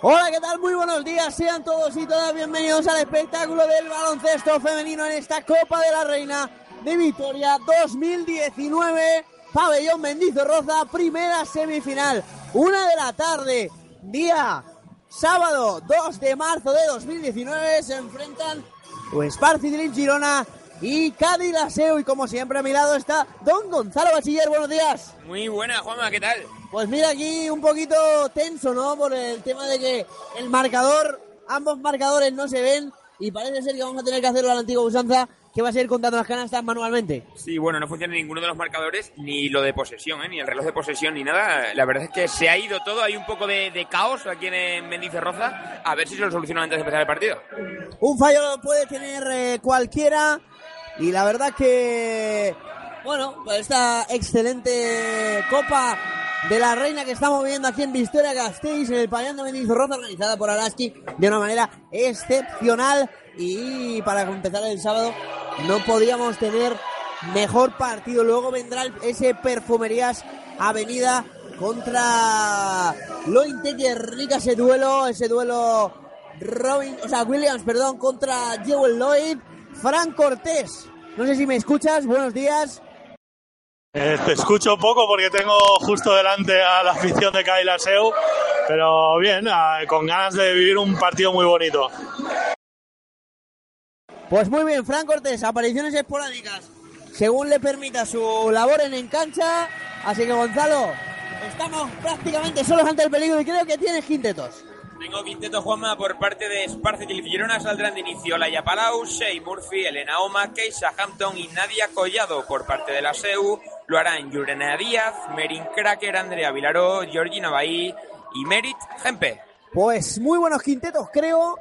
Hola, ¿qué tal? Muy buenos días, sean todos y todas bienvenidos al espectáculo del baloncesto femenino en esta Copa de la Reina de Vitoria 2019, Pabellón Roza, primera semifinal, una de la tarde, día sábado 2 de marzo de 2019, se enfrentan Esparci Dream Girona y Cádiz Laseo, y como siempre a mi lado está Don Gonzalo Bachiller, buenos días. Muy buena, Juanma, ¿qué tal? Pues mira aquí un poquito tenso, ¿no? Por el tema de que el marcador, ambos marcadores no se ven y parece ser que vamos a tener que hacerlo a la antigua usanza, que va a ser contando las canastas manualmente. Sí, bueno, no funciona ninguno de los marcadores, ni lo de posesión, ¿eh? ni el reloj de posesión, ni nada. La verdad es que se ha ido todo, hay un poco de, caos aquí en Mendizorroza, a ver si se lo soluciona antes de empezar el partido. Un fallo lo puede tener eh, cualquiera, y la verdad que, bueno, pues esta excelente copa de la reina que estamos viendo aquí en Victoria Gasteiz, en el de Mendizorroza, organizada por Araski de una manera excepcional. Y para empezar el sábado, no podíamos tener mejor partido. Luego vendrá ese Perfumerías Avenida contra Lointec y ese duelo, ese duelo Robin, o sea, Williams, perdón, contra Jewel Lloyd, Frank Cortés. No sé si me escuchas, buenos días. Eh, te escucho poco porque tengo justo delante a la afición de Kaila Seu, pero bien, con ganas de vivir un partido muy bonito. Pues muy bien, Fran Cortés, apariciones esporádicas, según le permita su labor en encancha. Así que Gonzalo, estamos prácticamente solos ante el peligro y creo que tienes quintetos. Tengo quinteto Juanma por parte de Sparce y Girona saldrán de inicio Laia Palau, Shea Murphy, Elena Oma, Keisha Hampton y Nadia Collado por parte de la SEU. Lo harán Yurena Díaz, Merin Cracker, Andrea Vilaró, Georgina Bahí y Merit Gempe. Pues muy buenos quintetos, creo.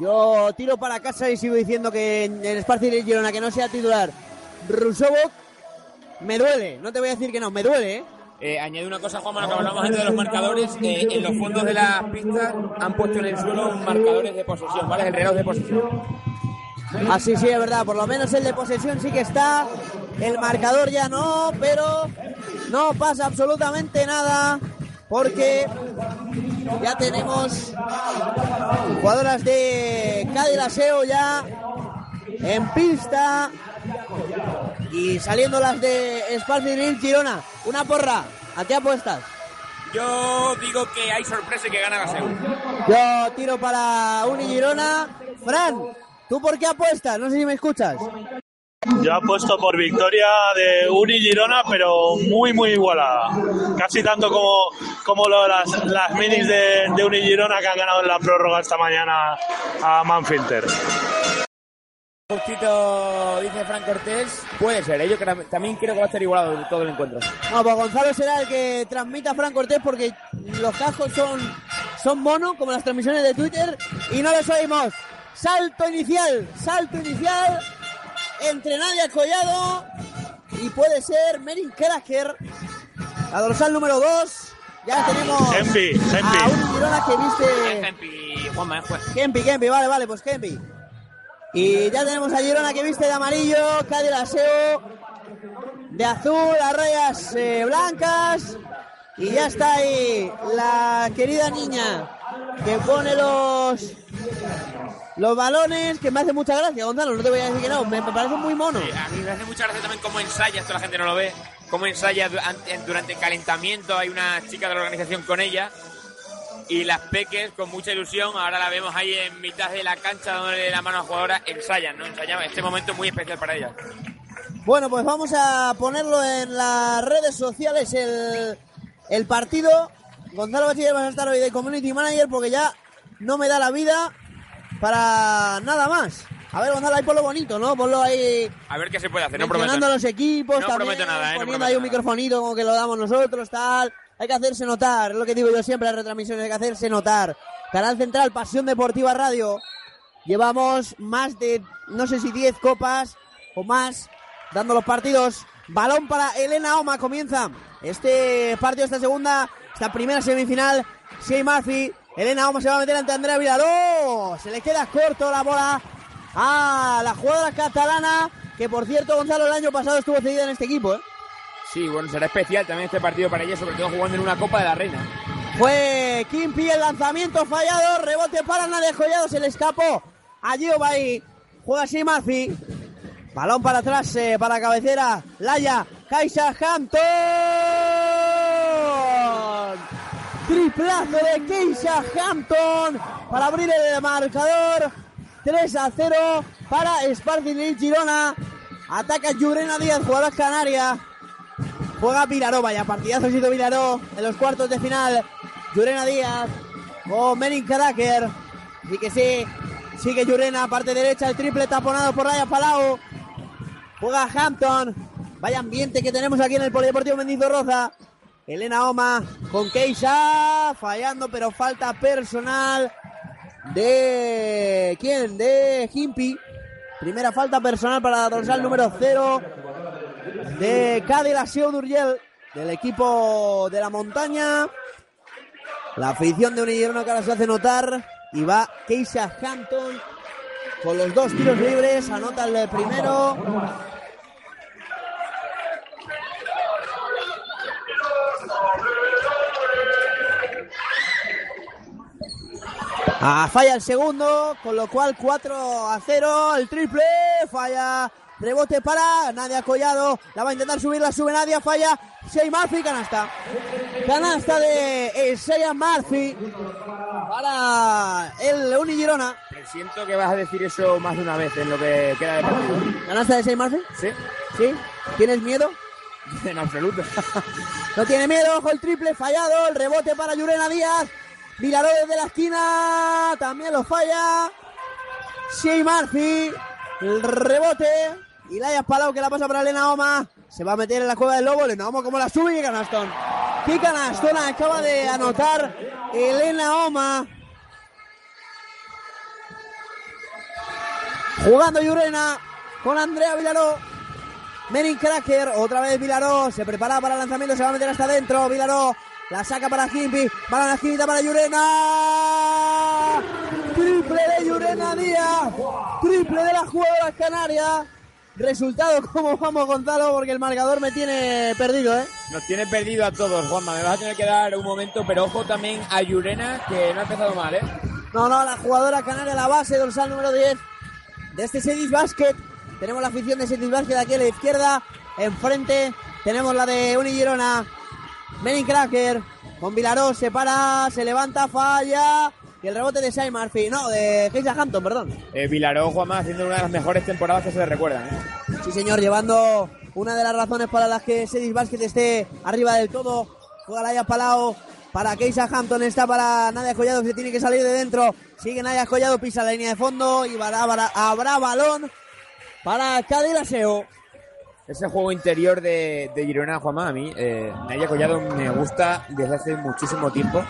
Yo tiro para casa y sigo diciendo que en el Sparce y Girona que no sea titular Rusovok me duele. No te voy a decir que no, me duele, ¿eh? Eh, añade una cosa, Juan, lo que hablamos antes de los marcadores. Eh, en los fondos de las pistas han puesto en el suelo marcadores de posesión, ¿vale? El reloj de posesión. Así sí, es verdad. Por lo menos el de posesión sí que está. El marcador ya no, pero no pasa absolutamente nada. Porque ya tenemos jugadoras de Cádiz Aseo ya en pista y saliendo las de Spalfield Girona. Una porra. ¿A qué apuestas? Yo digo que hay sorpresa y que gana la Seu. Yo tiro para Uni Girona. Fran, ¿tú por qué apuestas? No sé si me escuchas. Yo apuesto por victoria de Uni Girona, pero muy, muy igualada. Casi tanto como, como las, las minis de, de Uni Girona que han ganado en la prórroga esta mañana a Manfilter poquito, dice Frank Cortés, puede ser, ¿eh? yo también creo que va a estar igualado todo el encuentro. No, pues Gonzalo será el que transmita a Frank Cortés porque los cascos son, son mono, como las transmisiones de Twitter, y no les oímos. Salto inicial, salto inicial entre Nadia Collado y puede ser Merin Kraker, la dorsal número 2. Ya tenemos Kempi, Kempi. a un Girona que viste... Kempi, Juanma, Kempi, Kempi, vale, vale, pues Kempi. Y ya tenemos a Girona que viste de amarillo, Cádiz Aseo de azul, las rayas eh, blancas. Y ya está ahí la querida niña que pone los los balones, que me hace mucha gracia, Gonzalo, no te voy a decir que no, me, parece muy mono. a mí me hace mucha gracia también cómo ensaya, esto la gente no lo ve, cómo ensaya durante el calentamiento, hay una chica de la organización con ella, y las peques con mucha ilusión, ahora la vemos ahí en mitad de la cancha dándole la mano a la jugadora, ensayan, ¿no? Ensayan, este momento muy especial para ellas. Bueno, pues vamos a ponerlo en las redes sociales el, el partido. Gonzalo Bachiller va a estar hoy de Community Manager porque ya no me da la vida para nada más. A ver, Gonzalo, ahí por lo bonito, ¿no? Ponlo ahí A ver qué se puede hacer. No prometo nada. los equipos, No también, prometo nada, ¿eh? No poniendo prometo ahí un nada. microfonito como que lo damos nosotros, tal. Hay que hacerse notar, es lo que digo yo siempre en las retransmisiones, hay que hacerse notar. Canal Central, Pasión Deportiva Radio. Llevamos más de, no sé si 10 copas o más, dando los partidos. Balón para Elena Oma, comienza este partido, esta segunda, esta primera semifinal. Shea Murphy, Elena Oma se va a meter ante Andrea Vilaró. Se le queda corto la bola a la jugadora catalana, que por cierto, Gonzalo, el año pasado estuvo cedida en este equipo. ¿eh? Sí, bueno, será especial también este partido para ella, sobre todo jugando en una Copa de la Reina. Fue Kimpi el lanzamiento fallado, rebote para Nadia Collado, se le escapó a Giovanni. Juega así Murphy. Balón para atrás, eh, para cabecera. Laya, Kaisa Hampton. Triplazo de Keisha Hampton para abrir el marcador. 3 a 0 para Spartan Girona. Ataca Llurena Díaz, jugadora canaria. Juega Vilaró, vaya partidazo ha sido Vilaró en los cuartos de final. Llurena Díaz con Merin Karaker. Y que sí, sigue Llurena, parte derecha, el triple taponado por Raya Palau. Juega Hampton. Vaya ambiente que tenemos aquí en el Polideportivo Mendizorroza. Elena Oma con Keisha, fallando, pero falta personal de... ¿Quién? De Himpi. Primera falta personal para la dorsal número 0 de Cádiz Aseo Durgel, del equipo de la montaña. La afición de Unigirona que ahora se hace notar. Y va Keisha Hampton con los dos tiros libres. Anota el primero. Ah, falla el segundo, con lo cual 4 a 0. El triple falla. Rebote para Nadia Collado. La va a intentar subir, la sube Nadia, falla. Shea Murphy, canasta. Canasta de eh, Shea Murphy para el Unigirona. Siento que vas a decir eso más de una vez en lo que queda de partido. ¿Canasta de Shea Murphy? ¿Sí? ¿Sí? ¿Tienes miedo? En absoluto. No tiene miedo, ojo el triple, fallado, el rebote para Llurena Díaz. Vilaró desde la esquina, también lo falla. Shea Murphy, el rebote. Y Laia Palau que la pasa para Elena Oma. Se va a meter en la cueva del lobo. Elena Oma como la sube y canastón. ¿Qué canastón acaba de anotar Elena Oma? Jugando Llurena con Andrea Vilaró. Merin Cracker, otra vez Vilaró, se prepara para el lanzamiento, se va a meter hasta adentro, Vilaró, la saca para Kimpi, para la esquinita para Llurena, triple de Llurena Díaz, triple de la jugadora canaria, resultado como vamos Gonzalo, porque el marcador me tiene perdido, ¿eh? Nos tiene perdido a todos, Juanma. Me vas a tener que dar un momento, pero ojo también a Yurena, que no ha empezado mal, ¿eh? No, no, la jugadora canaria, la base, dorsal número 10 de este Sedis Basket. Tenemos la afición de Sedis Basket aquí a la izquierda. Enfrente tenemos la de Unigirona. Menin Cracker con Vilaró, se para, se levanta, falla. Y el rebote de Shai Murphy, no, de Keisha Hampton, perdón. Eh, Vilaró, Juanma, haciendo una de las mejores temporadas que se le recuerdan, ¿eh? Sí, señor, llevando una de las razones para las que Sedis Basket esté arriba del todo. Juega Laia Palau para Keisha Hampton, está para Nadia Collado, que tiene que salir de dentro. Sigue Nadia Collado, pisa la línea de fondo y habrá, habrá, habrá balón para Cádiz Aseo. Ese juego interior de, de Girona, Juanma, a mí, eh, Nadia Collado me gusta desde hace muchísimo tiempo.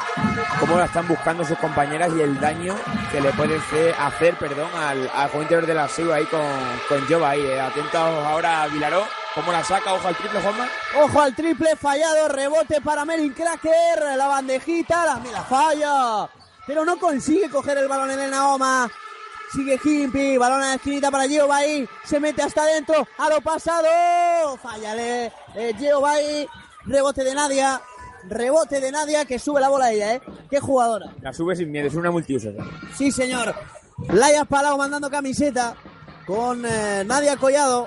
Cómo la están buscando sus compañeras y el daño que le puede hacer, perdón, al, al juego interior de la SEU ahí con, con Jova ahí. eh. Atentos ahora a Vilaró. ¿Cómo la saca? Ojo al triple, Juanma. Ojo al triple, fallado, rebote para Merin Cracker, la bandejita, la, la falla, pero no consigue coger el balón en el Naoma. Sigue Kimpi, balón a la esquinita para Giovanni, se mete hasta adentro, a lo pasado, fallale, eh, Giovanni, rebote de Nadia, rebote de Nadia que sube la bola ella, ¿eh? Qué jugadora. La sube sin miedo, es una multiuso. Sí, señor. Laia Palau mandando camiseta con eh, Nadia Collado.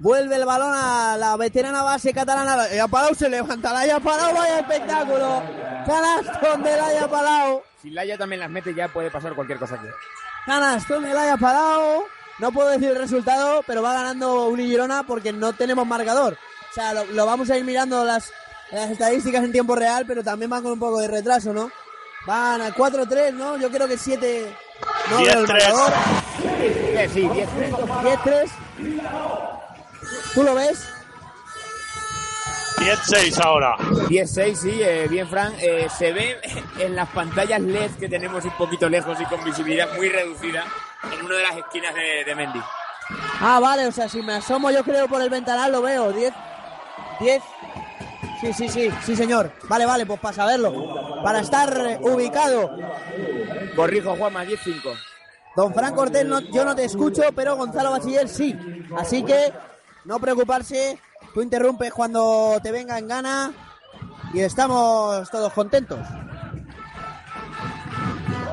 Vuelve el balón a la veterana base catalana. Laia Palau se levanta. Laia Palau, vaya espectáculo. Canastón de Laia Palau. Si Laia también las mete, ya puede pasar cualquier cosa aquí. Canastón de Laia Palau. No puedo decir el resultado, pero va ganando Unigirona porque no tenemos marcador. O sea, lo, lo vamos a ir mirando las, las estadísticas en tiempo real, pero también van con un poco de retraso, ¿no? Van a 4-3, ¿no? Yo creo que 7... No veo el 10-3. marcador. 10-3, sí, 10-3. 10-3. ¿Tú lo ves? 10-6 ahora. 10-6, sí, eh, bien, Fran. Eh, se ve en las pantallas LED que tenemos un poquito lejos y con visibilidad muy reducida en una de las esquinas de, de Mendy. Ah, vale, o sea, si me asomo yo creo por el ventanal lo veo. 10. 10. Sí, sí, sí, sí, señor. Vale, vale, pues para saberlo. Para estar eh, ubicado. Corrijo, Juanma, 10-5. Don Fran Cortés, no- yo no te escucho, pero Gonzalo Bachiller sí. Así que no preocuparse. Tú interrumpes cuando te venga en gana. Y estamos todos contentos.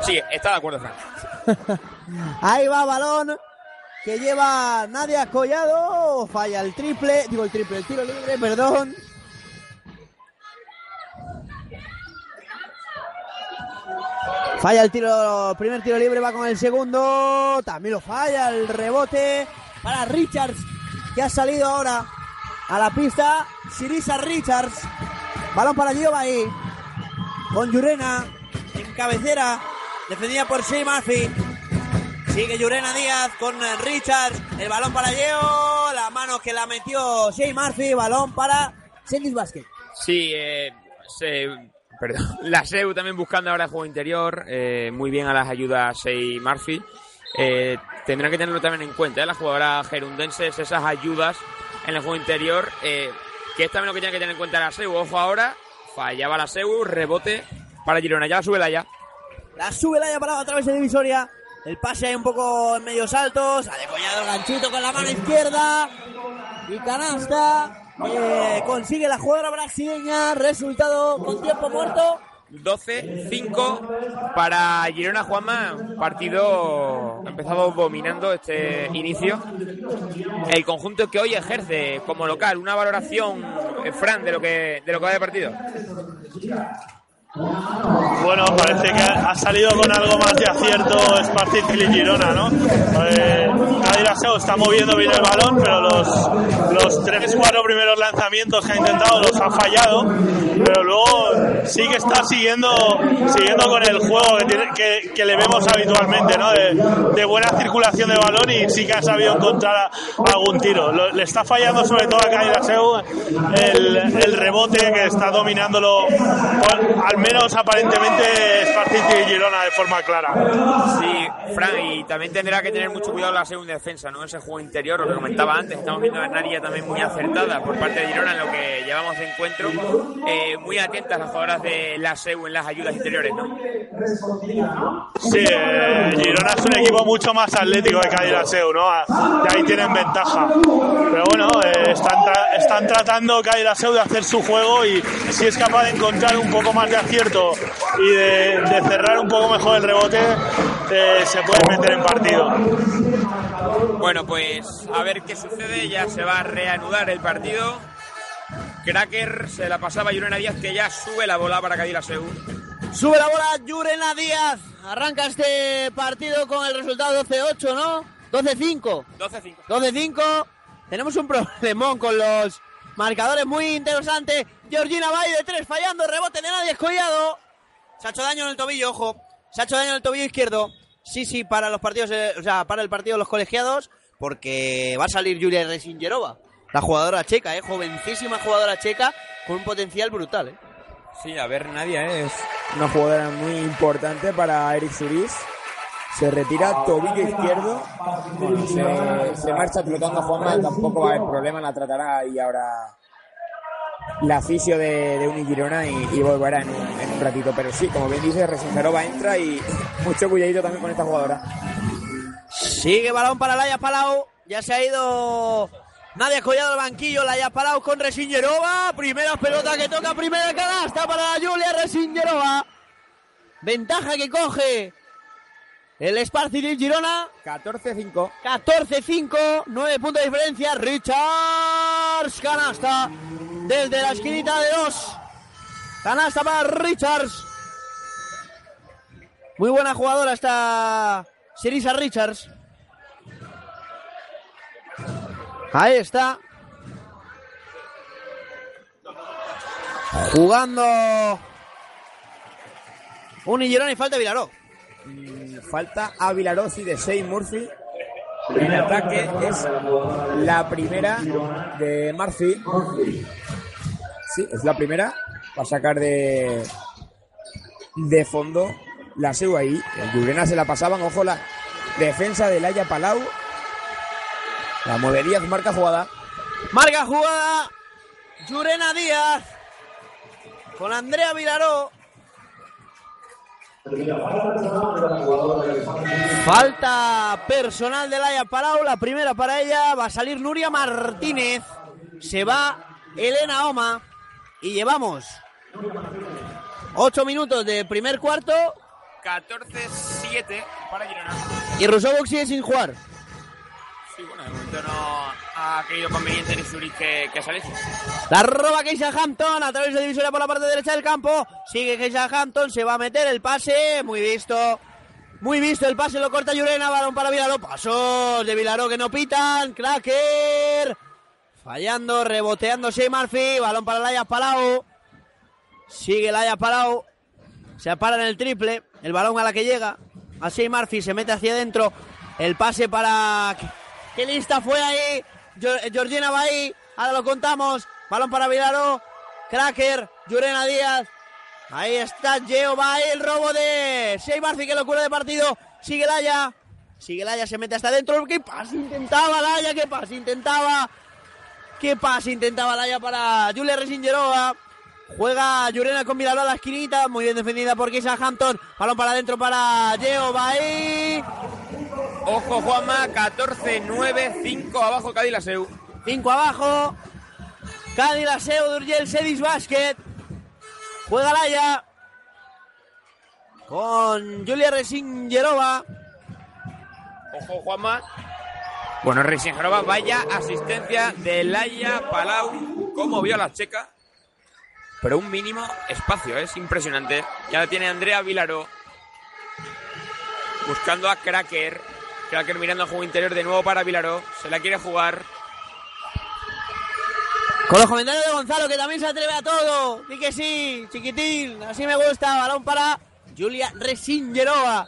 Sí, está de acuerdo, Fran. Ahí va balón que lleva Nadia Collado. Falla el triple. Digo el triple, el tiro libre, perdón. Falla el tiro, primer tiro libre, va con el segundo. También lo falla el rebote para Richards, que ha salido ahora a la pista. Sirisa Richards. Balón para Giovanni. Con Yurena en cabecera. Defendida por Shea Murphy. Sigue Yurena Díaz con Richards. El balón para Yeo. La mano que la metió Shea Murphy. Balón para Sendis Basket. Sí, eh, se, perdón. La SEU también buscando ahora el juego interior. eh, muy bien a las ayudas Sei Murphy. Eh, tendrán que tenerlo también en cuenta, ¿eh? las jugadoras gerundenses, esas ayudas en el juego interior. eh, que es también lo que tiene que tener en cuenta la SEU. Ojo ahora, fallaba la SEU, rebote para Girona. Ya sube la ya. La sube la parado a través de divisoria. El pase ahí un poco en medios altos. Ha decollado el ganchito con la mano izquierda. Y canasta. Eh, consigue la jugadora brasileña. Resultado con tiempo muerto. 12-5 para Girona Juanma, partido ha empezado dominando este inicio. El conjunto que hoy ejerce como local una valoración, eh, Fran, de lo que de lo que va de partido. Bueno, parece que ha salido con algo más de acierto Spartik y Girona, ¿no? Eh, está moviendo bien el balón, pero los, los tres, cuatro primeros lanzamientos que ha intentado los ha fallado, pero luego sí que está siguiendo, siguiendo con el juego que, tiene- que, que le vemos habitualmente, ¿no? De, de buena circulación de balón y sí que ha sabido encontrar algún tiro. Lo- le está fallando sobre todo a Nadir Aseo el, el rebote que está dominándolo, al menos aparentemente Spartik y Girona de forma clara. Sí, Fran, y también tendrá que tener mucho cuidado la segunda defensa, ¿no? Ese juego interior, lo que comentaba antes, estamos viendo a Naria también muy acertada por parte de Girona en lo que llevamos de encuentro. Eh, muy atentas las jugadoras de la SEU en las ayudas interiores, ¿no? Sí, eh, Girona es un equipo mucho más atlético que Cadiraseu, ¿no? Y ahí tienen ventaja. Pero bueno, eh, están, tra- están tratando Cadiraseu de hacer su juego y si es capaz de encontrar un poco más de acierto y de, de cerrar un poco mejor el rebote, eh, se puede meter en partido. Bueno, pues a ver qué sucede. Ya se va a reanudar el partido. Cracker se la pasaba a Yurena Díaz que ya sube la bola para Cadira Seu. Sube la bola Yurena Díaz. Arranca este partido con el resultado 12-8, ¿no? 12-5. 12-5. 12-5. Tenemos un problemón con los marcadores muy interesantes. Georgina Bay de 3 fallando. Rebote de nadie escollado. Se ha hecho daño en el tobillo, ojo. Se ha hecho daño en el tobillo izquierdo. Sí, sí, para los partidos, o sea, para el partido de los colegiados, porque va a salir Julia Resingerova, la jugadora checa, eh, jovencísima jugadora checa, con un potencial brutal, eh. Sí, a ver, Nadia ¿eh? es una jugadora muy importante para Eric Suris. Se retira tobillo izquierdo. Se, marcha pilotando Juanma, tampoco va a haber problema, la tratará y ahora la fisio de, de Unigirona y, y volverá en un, en un ratito. Pero sí, como bien dice, Resingerova entra y mucho cuidadito también con esta jugadora. Sigue balón para Laia Palau. Ya se ha ido Nadia Collado al banquillo. Laia Palau con Resingerova. Primera pelota que toca, primera canasta para Julia Resingerova. Ventaja que coge el Spartil Girona. 14-5. 14-5, 9 puntos de diferencia. Richards, canasta desde la esquinita de dos. Canasta para Richards. Muy buena jugadora esta Sirisa Richards. Ahí está. Jugando. Un Girona y falta Vilaró. Falta a Vilarosi de Shane Murphy. en ataque es la primera de Murphy. Sí, es la primera. Va a sacar de, de fondo la SEU ahí. El se la pasaban. Ojo, la defensa del Haya Palau. La movería, marca jugada. Marca jugada. Llurena Díaz. Con Andrea Vilaró. Falta personal del Haya Palau. La primera para ella. Va a salir Nuria Martínez. Se va Elena Oma. Y llevamos ocho minutos de primer cuarto. 14-7 para Girona. Y Rousseau sigue sin jugar. Sí, bueno, de momento no ha creído conveniente ni Zurich que, que saliese. La roba Keisha Hampton a través de divisoria por la parte derecha del campo. Sigue Keisha Hampton, se va a meter el pase. Muy visto. Muy visto el pase, lo corta Llurena, balón para Vilaró. Pasos de Vilaró que no pitan. Cracker. Fallando, reboteando Shea Murphy. Balón para Laia Palau. Sigue Laia Palau. Se para en el triple. El balón a la que llega. A Shea Murphy se mete hacia adentro. El pase para. ¿Qué lista fue ahí? Georgina va ahí. Ahora lo contamos. Balón para Vilaró. Cracker. Llurena Díaz. Ahí está Geo, va ahí el robo de Shea Murphy, qué locura de partido. Sigue Laya. Sigue Laya, se mete hasta adentro. ¿Qué pase intentaba Laya? ¿Qué pase intentaba? ¿Qué pase intentaba Laya para Julia Resingerova? Juega Llurena con Vilaró a la esquinita. Muy bien defendida por Keisha Hampton. Balón para adentro para Geo, va ahí. Ojo, Juanma, 14-9, 5 abajo Cádiz la Seu. 5 abajo. Cádiz Laseo de Urgel Sedis Basket. Juega Laya. Con Julia Resingerova. Ojo, Juanma. Bueno, Resingerova, vaya asistencia de Laia Palau. Como vio a la checa. Pero un mínimo espacio, es impresionante. Ya tiene Andrea Vilaró. Buscando a Cracker. Cracker mirando al juego interior de nuevo para Vilaró. Se la quiere jugar. Con los comentarios de Gonzalo, que también se atreve a todo. Di que sí, chiquitín. Así me gusta. Balón para Julia Resingerova.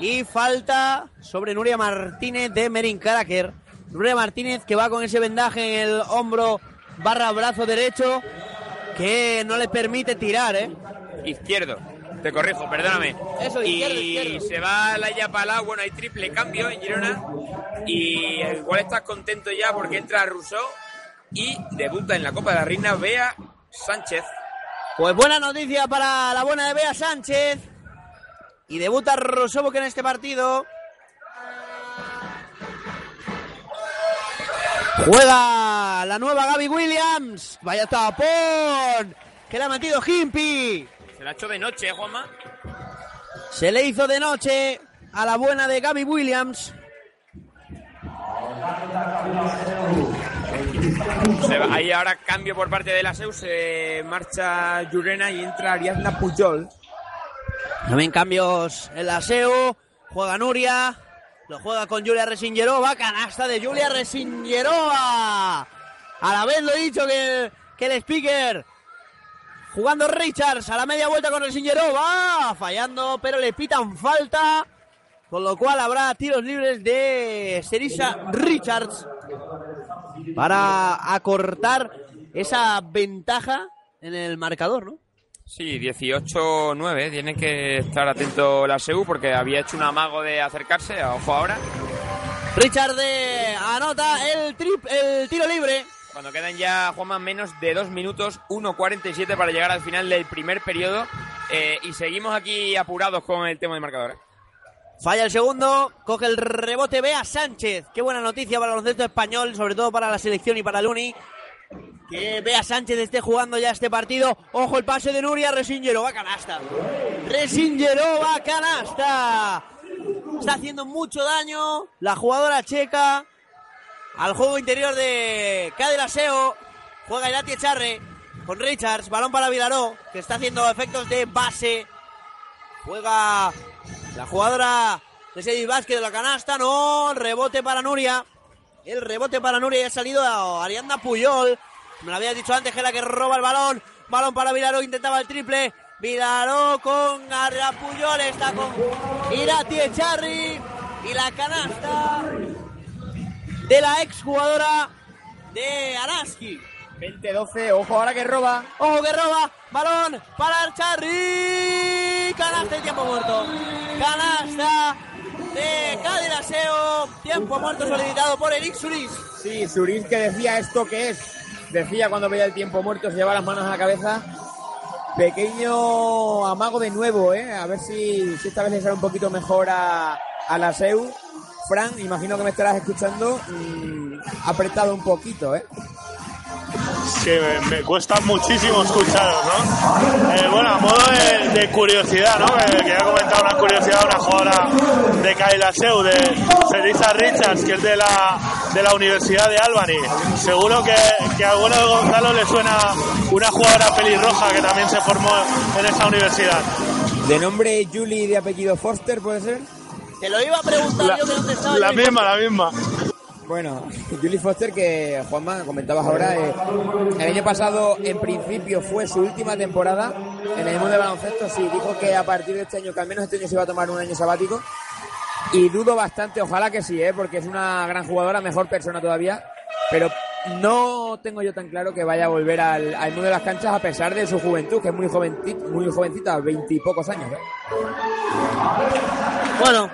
Y falta sobre Nuria Martínez de Merin Cracker. Nuria Martínez que va con ese vendaje en el hombro barra brazo derecho que no le permite tirar, ¿eh? Izquierdo. Te corrijo, perdóname. Eso, y izquierdo, izquierdo. se va Laia Palau. Bueno, hay triple cambio en Girona. Y igual estás contento ya porque entra Rousseau y debuta en la Copa de la Reina Bea Sánchez. Pues buena noticia para la buena de Bea Sánchez. Y debuta Rosobo que en este partido. Juega la nueva Gaby Williams. Vaya tapón. Que le ha metido Himpi. Se la ha hecho de noche, ¿eh, Juanma. Se le hizo de noche a la buena de Gaby Williams. Se va- Ahí ahora cambio por parte de la SEU. Se marcha Llurena y entra Ariadna Puyol. También cambios en la SEO. Juega Nuria. Lo juega con Julia Resingerova. Canasta de Julia Resingerova. A la vez lo he dicho que, que el speaker. Jugando Richards a la media vuelta con Resingerova. Fallando, pero le pitan falta. Con lo cual habrá tiros libres de Serisa Richards. Para acortar esa ventaja en el marcador, ¿no? Sí, 18-9. Tiene que estar atento la SEU porque había hecho un amago de acercarse. Ojo ahora. Richard anota el, trip, el tiro libre. Cuando quedan ya, Juanma, menos de dos minutos, 1.47 para llegar al final del primer periodo. Eh, y seguimos aquí apurados con el tema de marcador. ¿eh? Falla el segundo, coge el rebote Bea Sánchez. Qué buena noticia para el baloncesto español, sobre todo para la selección y para Luni. Que Bea Sánchez esté jugando ya este partido. Ojo el pase de Nuria, Resingerova canasta. Resingerova canasta. Está haciendo mucho daño la jugadora checa al juego interior de Cadelaseo. Juega Irati Echarre con Richards, balón para Vilaró, que está haciendo efectos de base. Juega la jugadora de Sedis Vázquez de la canasta, no, rebote para Nuria. El rebote para Nuria y ha salido a Arianda Puyol. Me lo había dicho antes que la que roba el balón. Balón para Vilaró, intentaba el triple. Vilaró con Arianda Puyol, está con Irati Echarri. Y la canasta de la exjugadora de Araski. 20-12, ojo ahora que roba. Ojo que roba, balón para Charri. Canasta tiempo muerto. Canasta de Cadilaseo. Tiempo muerto solicitado por Eric Suris. Sí, Suris que decía esto que es. Decía cuando veía el tiempo muerto, se lleva las manos a la cabeza. Pequeño amago de nuevo, ¿eh? A ver si, si esta vez le sale un poquito mejor a, a la SEU. Fran, imagino que me estarás escuchando. mm, apretado un poquito, ¿eh? Que me, me cuesta muchísimo escucharos, ¿no? Eh, bueno, a modo de, de curiosidad, ¿no? Eh, quería comentar una curiosidad, una jugadora de Kaila Seu, de Felisa Richards, que es de la, de la Universidad de Albany. Seguro que, que a Bueno de Gonzalo le suena una jugadora pelirroja que también se formó en esa universidad. De nombre Julie de apellido Foster, ¿puede ser? Te lo iba a preguntar La, yo que dónde estaba. la misma, la misma. Bueno, Julie Foster, que Juanma comentabas ahora, eh, el año pasado en principio fue su última temporada en el mundo de baloncesto. Sí, dijo que a partir de este año, que al menos este año se iba a tomar un año sabático. Y dudo bastante, ojalá que sí, ¿eh? porque es una gran jugadora, mejor persona todavía. Pero no tengo yo tan claro que vaya a volver al, al mundo de las canchas a pesar de su juventud, que es muy jovencita, muy jovencita, veintipocos años. ¿eh? Bueno,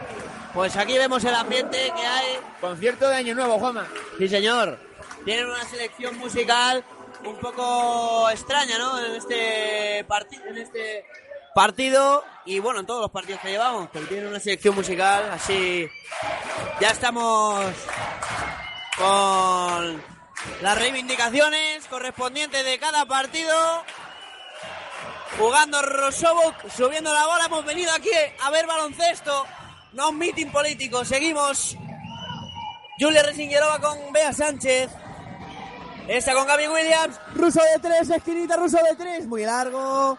pues aquí vemos el ambiente que hay. Concierto de Año Nuevo, Juanma. Sí, señor. Tienen una selección musical un poco extraña, ¿no? En este partido, en este partido y bueno, en todos los partidos que llevamos, pero tienen una selección musical así. Ya estamos con las reivindicaciones correspondientes de cada partido. Jugando Rosovo, subiendo la bola, hemos venido aquí a ver baloncesto, no un meeting político. Seguimos Julia Resingerova con Bea Sánchez. Esta con Gaby Williams. Ruso de tres, esquinita, Ruso de tres. Muy largo.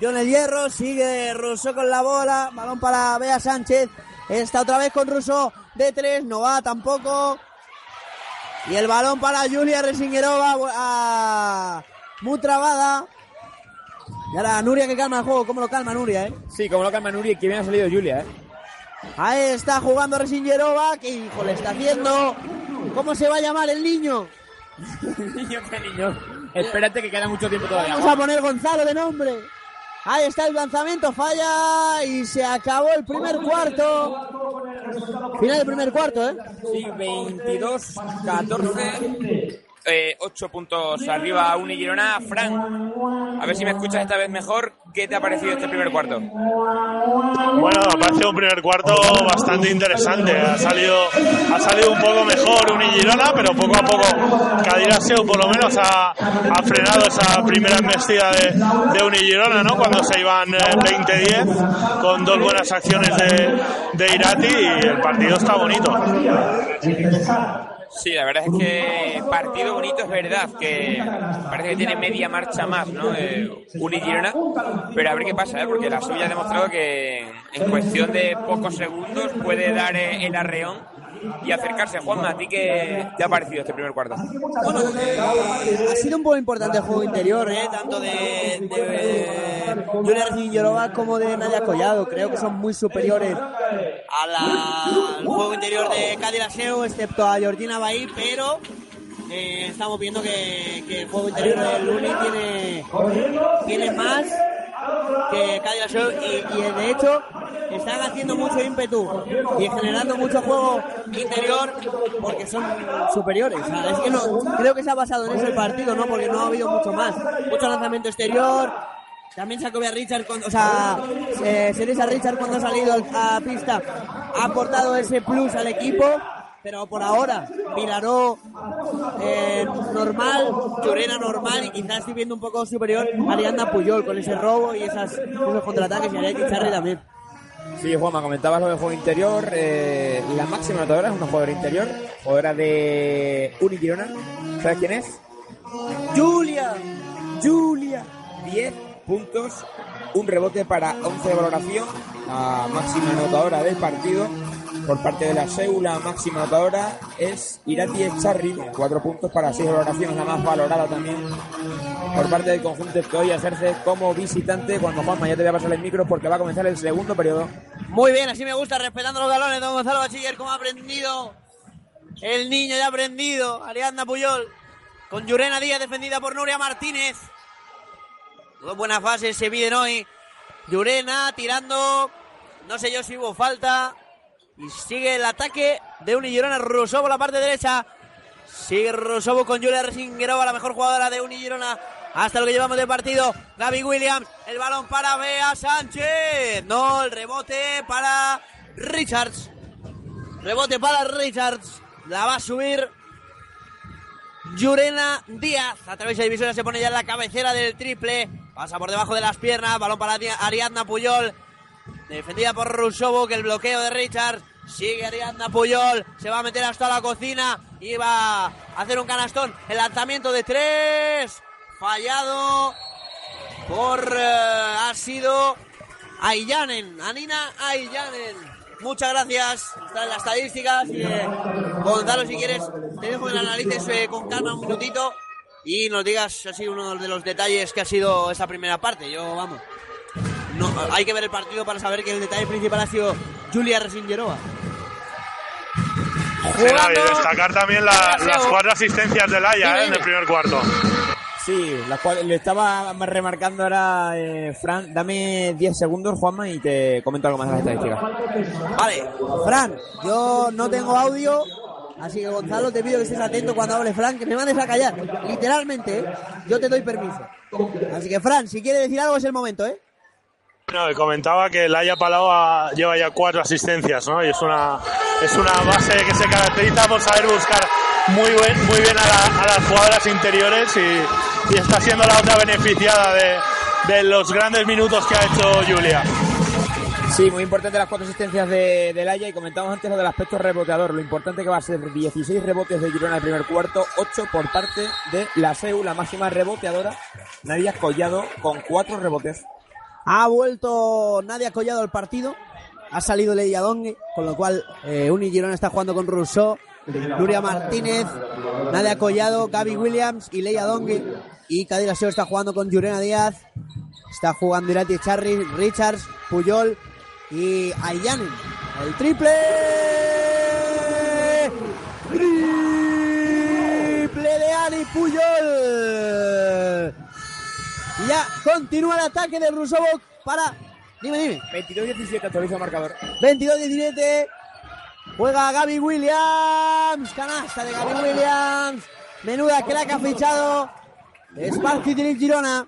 John el hierro. Sigue Russo con la bola. Balón para Bea Sánchez. Esta otra vez con Russo de tres. No va tampoco. Y el balón para Julia Resingerova. A... Muy trabada. Y ahora Nuria que calma el juego. ¿Cómo lo calma Nuria, eh? Sí, como lo calma Nuri, que bien ha salido Julia, ¿eh? Ahí está jugando Resingerova. ¿Qué hijo le está haciendo? ¿Cómo se va a llamar el niño? niño, qué niño. Espérate que queda mucho tiempo todavía. Vamos a poner Gonzalo de nombre. Ahí está el lanzamiento, falla y se acabó el primer cuarto. Final del primer cuarto, ¿eh? Sí, 22, 14. Eh, ocho puntos arriba Uni Girona. Fran, a ver si me escuchas esta vez mejor. ¿Qué te ha parecido este primer cuarto? Bueno, me parece un primer cuarto bastante interesante. Ha salido, ha salido un poco mejor Unigirona, pero poco a poco Cadiraseu por lo menos ha, frenado esa primera embestida de, de ¿no? Cuando se iban eh, 20-10 con dos buenas acciones de, de Irati y el partido está bonito. Sí, la verdad es que partido bonito es verdad, que parece que tiene media marcha más, ¿no? Eh, Girona, pero a ver qué pasa, ¿eh? Porque la suya ha demostrado que en cuestión de pocos segundos puede dar eh, el arreón y acercarse. Juanma, ¿a ti qué te ha parecido este primer cuarto? Eh, ha sido un poco importante el juego interior, ¿eh? Tanto de, de Resingerova como de Nadia Collado. Creo que son muy superiores al juego interior de Cadillac excepto a Georgina Bahí, pero eh, estamos viendo que, el juego interior del Luni tiene, tiene más que Cadillac y, y de hecho están haciendo mucho ímpetu y generando mucho juego interior porque son superiores. Creo que se ha basado en ese partido, ¿no? Porque no ha habido mucho más. Mucho lanzamiento exterior. También Sacobia Richard, cuando, o sea, eh, Richard cuando ha salido al- a pista ha aportado ese plus al equipo. Pero por ahora, Vilaró eh, normal, Llorena normal y quizás estoy viendo un poco superior a Arianda Puyol con ese robo y esas, esos contraataques y Ariadna Charri también. Sí, Juanma, comentabas lo del juego interior. eh, la máxima anotadora es una jugadora interior, jugadora de Uni Girona. ¿Sabes quién es? Julia, Julia. 10 puntos, un rebote para 11 de valoración, la máxima anotadora del partido. Por parte de la SEU, la máxima anotadora es Irati Echarri, 4 puntos para 6 valoraciones, la más valorada también. Por parte del conjunto que hoy ejerce como visitante, cuando Juanma ya te voy a pasar el micro porque va a comenzar el segundo periodo. Muy bien, así me gusta, respetando los galones, don Gonzalo Bachiller, como ha aprendido El niño ya aprendido. Ariadna Puyol. Con Yurena Díaz defendida por Nuria Martínez. Dos buenas fases se piden hoy. Yurena tirando. No sé yo si hubo falta. Y sigue el ataque de Unigirona. Rusovo la parte derecha. Sigue Rusovo con Julia Resingerova, la mejor jugadora de Unigirona. Hasta lo que llevamos de partido. Gaby Williams. El balón para Bea Sánchez. No, el rebote para Richards. Rebote para Richards. La va a subir Yurena Díaz. A través de divisora se pone ya en la cabecera del triple. Pasa por debajo de las piernas. Balón para Ariadna Puyol. Defendida por Rusovo, que el bloqueo de Richards. Sigue Ariadna Puyol. Se va a meter hasta la cocina. Y va a hacer un canastón. El lanzamiento de tres. Fallado por... eh, ha sido Ayanen. Anina Ayanen. Muchas gracias. Están las estadísticas. Y, eh, Gonzalo, si quieres, te dejo que la analices eh, con calma un minutito y nos digas así uno de los detalles que ha sido esa primera parte. Yo, vamos. No, hay que ver el partido para saber que el detalle principal ha sido Julia Resingerova. Sí, David, destacar también la- las cuatro asistencias del Haya eh, en el primer cuarto. Sí, la cual le estaba remarcando ahora, eh, Fran. Dame 10 segundos, Juanma, y te comento algo más de las estadísticas. Vale, Fran, yo no tengo audio, así que Gonzalo te pido que estés atento cuando hable Fran, que me mandes a callar. Literalmente, ¿eh? yo te doy permiso. Así que Fran, si quieres decir algo es el momento, ¿eh? Comentaba que el Haya Palau lleva ya cuatro asistencias, ¿no? Y es una, es una base que se caracteriza por saber buscar muy, buen- muy bien a, la- a las jugadoras interiores y, está siendo la otra beneficiada de, de los grandes minutos que ha hecho Julia. Sí, muy importante las cuatro asistencias de, Haya y comentamos antes lo del aspecto reboteador. Lo importante que va a ser 16 rebotes de Girona en el primer cuarto, 8 por parte de la SEU, la máxima reboteadora, Nadia Collado, con 4 rebotes. Ha vuelto Nadia Collado al partido. Ha salido Leia Dongue, con lo cual eh, Uni está jugando con Rousseau, Nuria Martínez, Nadia Collado, Gaby Williams y Leia Dongue. Y Seo está jugando con Yurena Díaz. Está jugando Irati Charry, Richards, Puyol y Ayanen. El triple. Triple de Ani Puyol. Y ya continúa el ataque de Rusovok para. Dime, dime. 22-17 actualiza el marcador. 22-17. Juega Gaby Williams. Canasta de Gaby Williams. Menuda crack ha fichado. Sparky Drip Girona.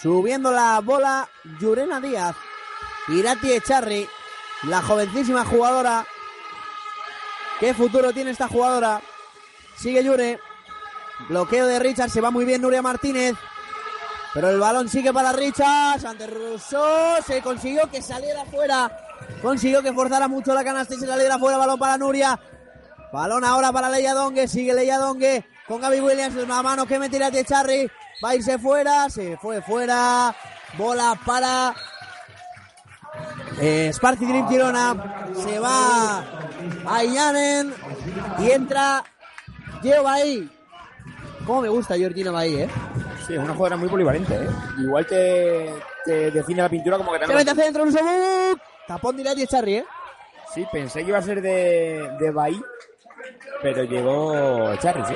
Subiendo la bola Yurena Díaz. Irati Echarri. La jovencísima jugadora. ¿Qué futuro tiene esta jugadora? Sigue Yure. Bloqueo de Richard. Se va muy bien Nuria Martínez. Pero el balón sigue para Richards. Ante Rousseau. Se consiguió que saliera fuera. Consiguió que forzara mucho la canasta y se saliera fuera. Balón para Nuria. Balón ahora para Leia Dongue. Sigue Leia Dongue. Con Gaby Williams. Una mano que mete a Charry. Va a irse fuera. Se fue fuera. Bola para. Eh, Sparky Dream Girona. Se va a Yanen. Y entra. Geobaí. Cómo me gusta Georgina Baí, eh. Sí, es una jugadora muy polivalente, ¿eh? Igual te, te define la pintura como que Se también... mete hacia adentro Rusovuk. Tapón de Irati Charry, eh. Sí, pensé que iba a ser de, de Bahí, pero llegó Charry, sí.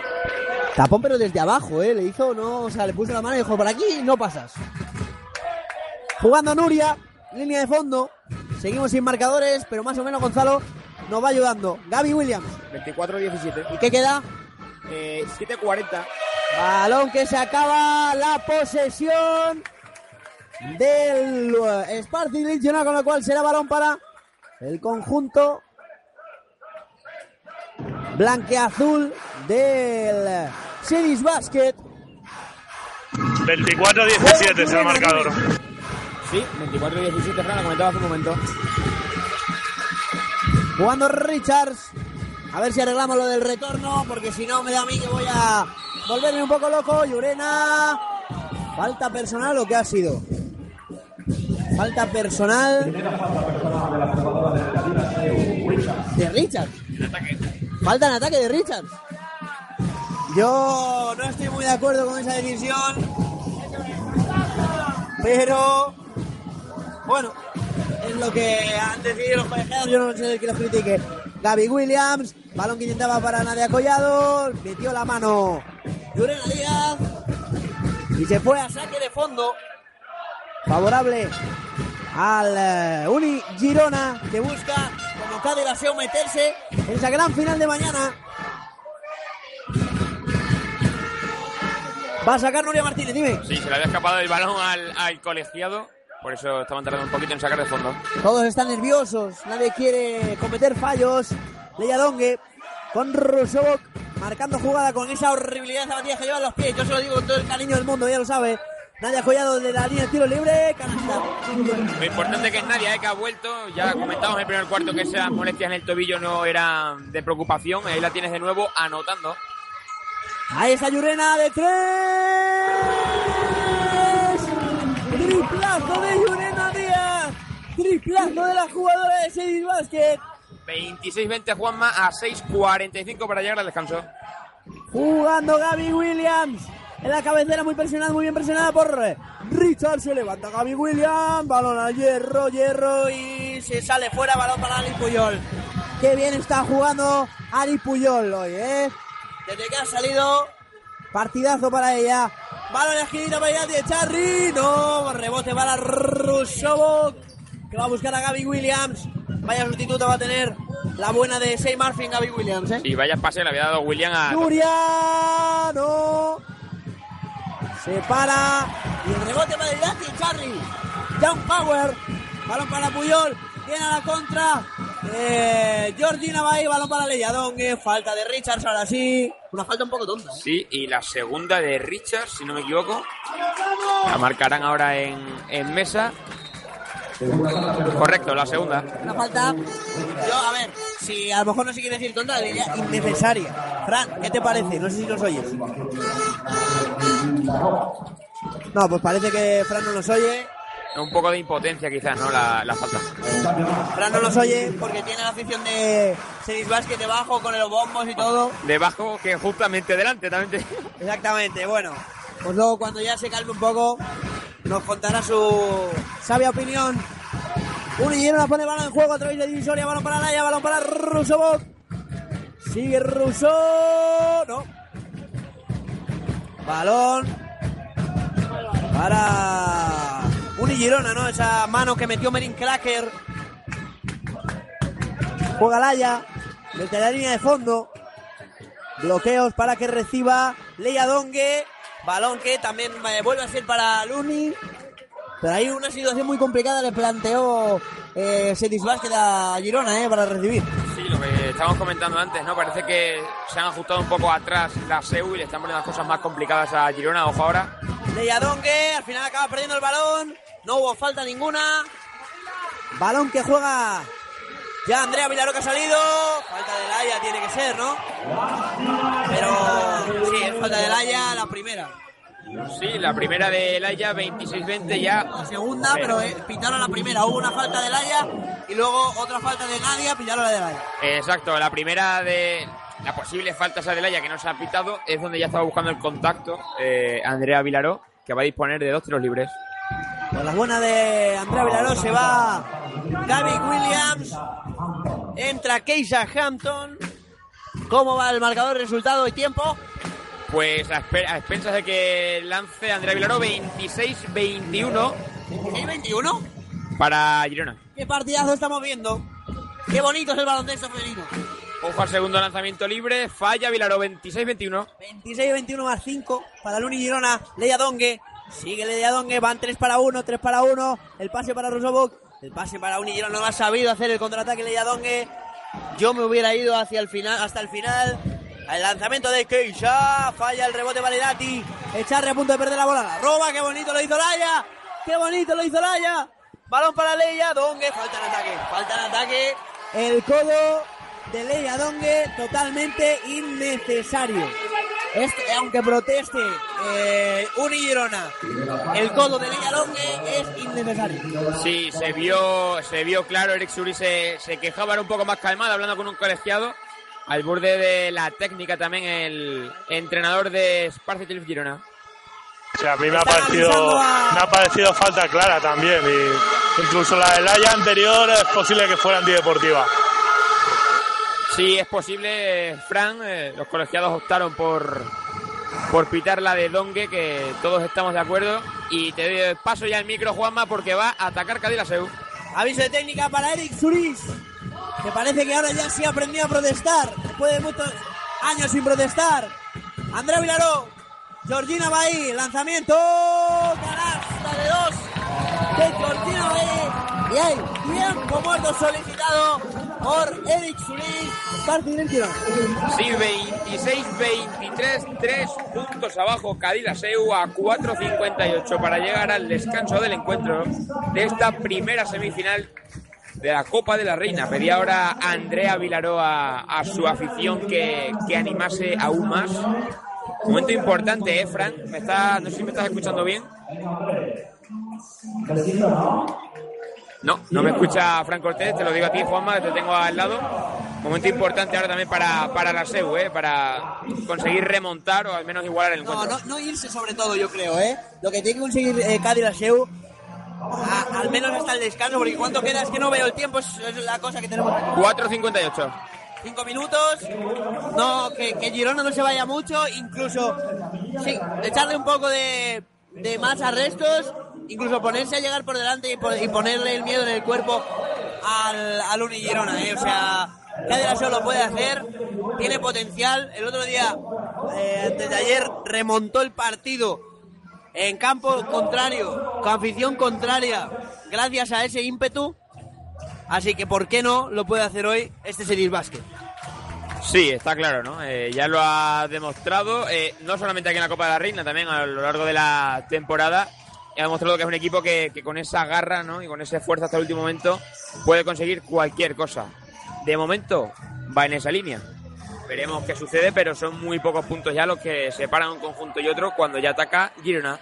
Tapón pero desde abajo, eh. Le hizo, no, o sea, le puso la mano y dijo, por aquí no pasas. Jugando Nuria, línea de fondo. Seguimos sin marcadores, pero más o menos Gonzalo nos va ayudando. Gaby Williams. 24-17. ¿Y qué queda? Eh, 7-40. Balón que se acaba la posesión del eh, Sparting Legiona, con lo cual será balón para el conjunto blanqueazul del Series Basket. 24-17 es el marcador. Sí, 24-17, Fran, lo comentaba hace un momento. Jugando Richards. A ver si arreglamos lo del retorno, porque si no me da a mí que voy a volverme un poco loco. Llorena. Falta personal lo que ha sido. Falta personal de Richards. Falta en ataque de Richards. Yo no estoy muy de acuerdo con esa decisión. Pero bueno, es lo que han decidido los colegiados, yo no sé que los critique. Gaby Williams. Balón que intentaba para Nadia Collado. Metió la mano Yurena Díaz. Y se fue a saque de fondo. Favorable al eh, Uni Girona que busca como cada deseo meterse en esa gran final de mañana. Va a sacar Nuria Martínez, dime. Sí, se le había escapado el balón al, al colegiado. Por eso estaban tardando un poquito en sacar de fondo. Todos están nerviosos, nadie quiere cometer fallos. Leia Dongue con Rusovok marcando jugada con esa horribilidad de zapatillas que lleva en los pies. Yo se lo digo con todo el cariño del mundo, ya lo sabe. Nadia Collado de la línea de tiro libre, canasta. Lo importante que es Nadia, eh, que ha vuelto. Ya comentamos en el primer cuarto que esas molestias en el tobillo no eran de preocupación. Ahí la tienes de nuevo anotando. Ahí está Yurena de tres. Triplazo de Yurena Díaz. Triplazo de la jugadora de Sedis Basket. 26-20 Juanma a 6-45 para llegar al descanso. Jugando Gaby Williams. En la cabecera muy presionada, muy bien presionada por Richard. Se levanta Gaby Williams. Balón al hierro, hierro y se sale fuera. Balón para Ali Puyol. Qué bien está jugando Ali Puyol hoy, ¿eh? Desde que ha salido, partidazo para ella. Balón en la esquinita para ella de Charry. No, rebote para Rusovok. Que va a buscar a Gaby Williams. Vaya sustituto va a tener la buena de Sey en Gaby Williams, ¿eh? Y vaya pase le había dado William a. Yuriano. Se para. Y el rebote para Irati Charry. Young Power. Balón para Puyol. Viene a la contra. Eh, Georgina va ahí. Balón para Leyadongue. Falta de Richards ahora sí. Una falta un poco tonta. ¿eh? Sí, y la segunda de Richards, si no me equivoco. La marcarán ahora en, en mesa. Correcto, la segunda. Una falta. Yo, a ver, si a lo mejor no se quiere decir tonta, diría innecesaria. Fran, ¿qué te parece? No sé si nos oyes. No, pues parece que Fran no nos oye. Un poco de impotencia quizás, ¿no? La, la falta. Fran no nos oye porque tiene la afición de Series Basket debajo con los bombos y todo. Debajo que justamente delante también. te- Exactamente, bueno. Pues luego cuando ya se calme un poco, nos contará su sabia opinión. Unillero la pone balón en juego a través de divisoria, balón para Laya, balón para Rusovok. Sigue Russo, no. Balón para Unigirona, ¿no? Esa mano que metió Merin Cracker. Juega Laya, desde la línea de fondo. Bloqueos para que reciba Leia Dongue. Balón que también eh, vuelve a ser para Luni. Pero hay una situación muy complicada le planteó eh, Setis Vázquez a Girona eh, para recibir. Sí, lo que estábamos comentando antes, ¿no? Parece que se han ajustado un poco atrás la SEU y le están poniendo las cosas más complicadas a Girona. Ojo ahora. Leia Dongue al final acaba perdiendo el balón. No hubo falta ninguna. Balón que juega ya Andrea Vilaro que ha salido. Falta de Laia tiene que ser, ¿no? Pero sí, es falta de Laia la primera. Sí, la primera de Laia, 26-20 ya. La segunda, pero eh, pitaron la primera. Hubo una falta de Laia y luego otra falta de Nadia, pitaron la de Laia. Exacto, la primera de la posible falta esa de Laia que no se ha pitado es donde ya estaba buscando el contacto eh, Andrea Vilaró, que va a disponer de dos tiros libres. Con la buena de Andrea Vilaró se va Gaby Williams. Entra Keisha Hampton. ¿Cómo va el marcador, resultado y tiempo? Pues a, expensas de que lance Andrea Vilaró 26-21 ¿21? para Girona. ¿Qué partidazo estamos viendo? Qué bonito es el baloncesto femenino. Ojo al segundo lanzamiento libre, falla Vilaró 26-21. 26-21 más 5 para Luni Girona. Leia Dongue. Sigue Leia Dongue. Van 3 para 1, 3 para 1. El pase para Rosobok. El pase para Uni Girona. No ha sabido hacer el contraataque Leia Dongue. Yo me hubiera ido hacia el final, hasta el final. El lanzamiento de Keisha. Falla el rebote para Irati. Echarre a punto de perder la bola. La roba. Qué bonito lo hizo Laia. Qué bonito lo hizo Laia. Balón para Leia Dongue. Falta en ataque. Falta en ataque. El codo de Leia Dongue totalmente innecesario. Este, aunque proteste eh, Uni Girona, el codo de Leia Dongue es innecesario. Sí, se vio, se vio claro, Eric Suri se, se quejaba, era un poco más calmado, hablando con un colegiado. Al borde de la técnica también el entrenador de Sparcetil Girona. O sea, a mí me ha parecido, a- me ha parecido falta clara también. Y incluso la del Haya anterior es posible que fuera antideportiva. Sí, es posible, Fran. eh, los colegiados optaron por, por pitar la de Dongue, que todos estamos de acuerdo. Y te paso ya el micro, Juanma, porque va a atacar Cadilaseu. Aviso de técnica para Eric Suris, que parece que ahora ya sí aprendió a protestar, después de muchos años sin protestar. Andrea Vilaró, Georgina Bahí, lanzamiento, canasta de dos de Georgina Bahí. Y hay tiempo muerto solicitado por Eric Suris. Parte del. Sí, 26-23, 3 puntos abajo Cadilaseu a 4.58 para llegar al descanso del encuentro de esta primera semifinal de la Copa de la Reina. Pedía ahora Andrea Vilaró a, a su afición que, que animase aún más. Momento importante, ¿eh, Fran? ¿Me está, no sé si me estás escuchando bien. No, no me escucha Fran Cortés, te lo digo a ti, Juanma, te tengo al lado. Momento importante ahora también para, para la SEU, ¿eh? para conseguir remontar o al menos igualar el No, encuentro. no, no irse sobre todo, yo creo, ¿eh? Lo que tiene que conseguir eh, Cádiz Laseu, a- al menos hasta el descanso, porque ¿cuánto queda? Es que no veo el tiempo, es, es la cosa que tenemos aquí. 4.58. Cinco minutos, no, que, que Girona no se vaya mucho, incluso, echarle un poco de, de más arrestos, incluso ponerse a llegar por delante y, po- y ponerle el miedo en el cuerpo al, al Uni Girona, ¿eh? O sea, Laseu lo puede hacer, tiene potencial. El otro día, eh, antes de ayer, remontó el partido en campo contrario, con afición contraria, gracias a ese ímpetu. Así que, ¿por qué no lo puede hacer hoy este Series Basket? Sí, está claro, ¿no? Eh, ya lo ha demostrado, eh, no solamente aquí en la Copa de la Reina, también a lo largo de la temporada. Ha demostrado que es un equipo que, que con esa garra ¿no? y con esa fuerza hasta el último momento puede conseguir cualquier cosa. De momento va en esa línea. Veremos qué sucede, pero son muy pocos puntos ya los que separan un conjunto y otro cuando ya ataca Girona.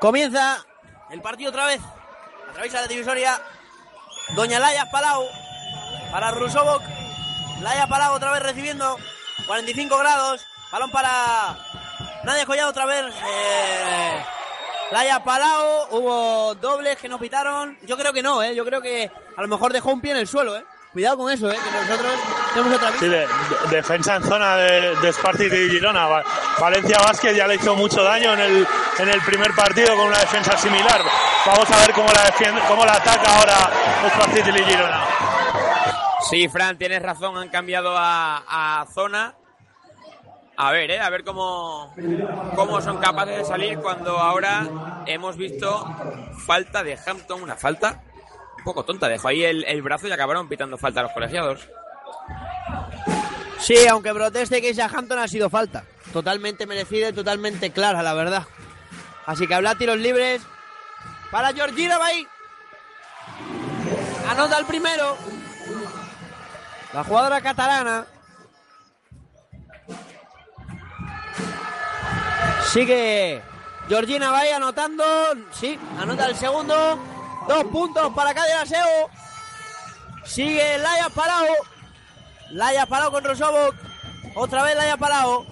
Comienza el partido otra vez. Atraviesa la divisoria. Doña Laia Palau para Rusovok. Laia Palau otra vez recibiendo 45 grados. Balón para Nadia Collado otra vez. Eh, Laia Palau. Hubo dobles que nos pitaron. Yo creo que no, ¿eh? Yo creo que a lo mejor dejó un pie en el suelo, ¿eh? Cuidado con eso, ¿eh? Que nosotros tenemos otra Sí, vista. de- de- defensa en zona de, de Spartak y Girona. Va- Valencia Vázquez ya le hizo mucho daño en el, en el primer partido con una defensa similar. Vamos a ver cómo la defiende, cómo la ataca ahora Spartak y Girona. Sí, Fran, tienes razón, han cambiado a, a zona. A ver, ¿eh? A ver cómo, cómo son capaces de salir cuando ahora hemos visto falta de Hampton, una falta un poco tonta. Dejó ahí el, el brazo y acabaron pitando falta a los colegiados. Sí, aunque proteste que Hampton ha sido falta. Totalmente merecida y totalmente clara, la verdad. Así que habla tiros libres para Georgina Bay. Anota el primero. La jugadora catalana. Sigue Georgina Bay anotando. Sí, anota el segundo. Dos puntos para Cádiz Aseo. Sigue Laia Palau. Laia Palau con Rosovok. Otra vez Laia Palau.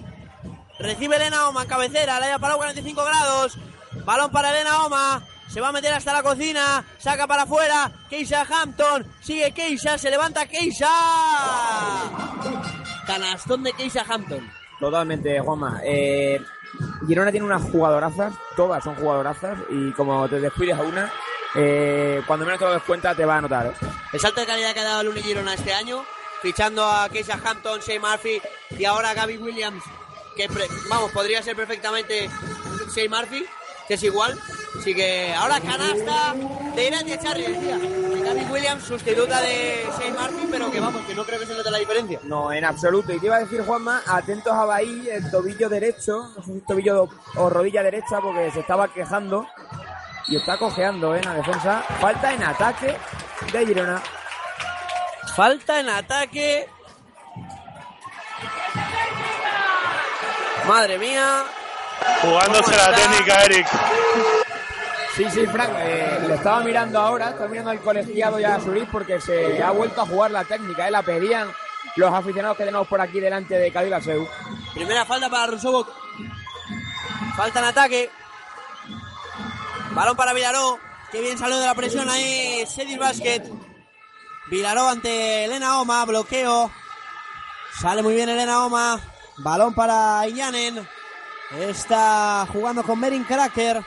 Recibe Elena Oma en cabecera. Laia Palau 45 grados. Balón para Elena Oma. Se va a meter hasta la cocina. Saca para afuera. Keisha Hampton. Sigue Keisha. Se levanta Keisha. Canastón de Keisha Hampton. Totalmente, Juanma. Eh, Girona tiene unas jugadorazas, todas son jugadorazas, y como te descuides a una, eh, cuando menos te lo des cuenta te va a notar. ¿eh? El salto de calidad que ha dado el Uni Girona este año, fichando a Keisha Hampton, Shea Murphy y ahora a Gaby Williams, que pre- vamos, podría ser perfectamente Shea Murphy, que es igual. Así que ahora canasta de Irene Charlie, decía. De Gaby Williams, sustituta de Shea Murphy, pero que vamos, que no creo que se note la diferencia. No, en absoluto. Y te iba a decir, Juanma, atentos a Bahí, el tobillo derecho, no sé si tobillo o rodilla derecha, porque se estaba quejando y está cojeando ¿eh? en la defensa. Falta en ataque de Girona. Falta en ataque. Madre mía. Jugándose la técnica, Eric. Sí, sí, Frank, eh, lo estaba mirando ahora, estaba mirando al colegiado y a Suris porque se ha vuelto a jugar la técnica, ¿eh? la pedían los aficionados que tenemos por aquí delante de Cádiz Seu. Primera falta para Rusovok. Falta en ataque. Balón para Vilaró. Qué bien salió de la presión ahí. Sedis Basket. Vilaró ante Elena Oma. Bloqueo Sale muy bien Elena Oma. Balón para Iñanen. Está jugando con Merin Cracker.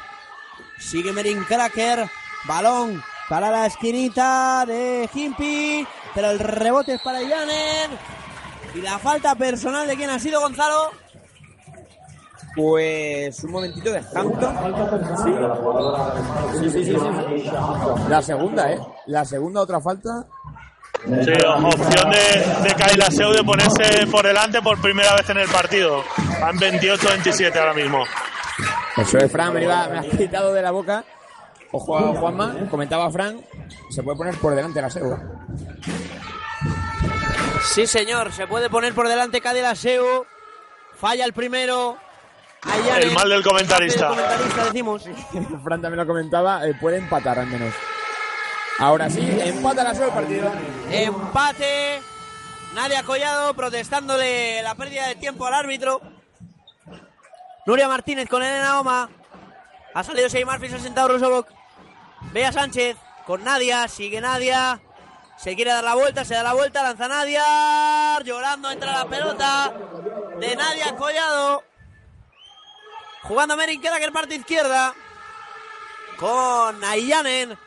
Sigue Merin Cracker. Balón para la esquinita de Himpi. Pero el rebote es para Iñanen. Y la falta personal de quién ha sido Gonzalo. Pues un momentito de Hampton. Sí. Sí, sí, sí, sí. La segunda, ¿eh? La segunda otra falta. Sí, opción de, de Kaila Seu de ponerse por delante por primera vez en el partido. Van 28-27 ahora mismo. Eso es, Fran, me, iba- me has quitado de la boca. Ojo a Juanma, comentaba Fran, se puede poner por delante la Seu. Sí, señor. Se puede poner por delante Cadela Seu. Falla el primero. El mal del comentarista. El comentarista, decimos. Fran también lo comentaba, eh, puede empatar al menos. Ahora sí, empata la el partido. Empate. Nadia Collado protestándole la pérdida de tiempo al árbitro. Nuria Martínez con Elena Oma. Ha salido Shea Murphy, se ha sentado Rosobok. Bea Sánchez con Nadia. Sigue Nadia. Se quiere dar la vuelta, se da la vuelta, lanza Nadia. Llorando entra la pelota de Nadia Collado. Jugando Merin queda que el parte izquierda. Con Ayanen.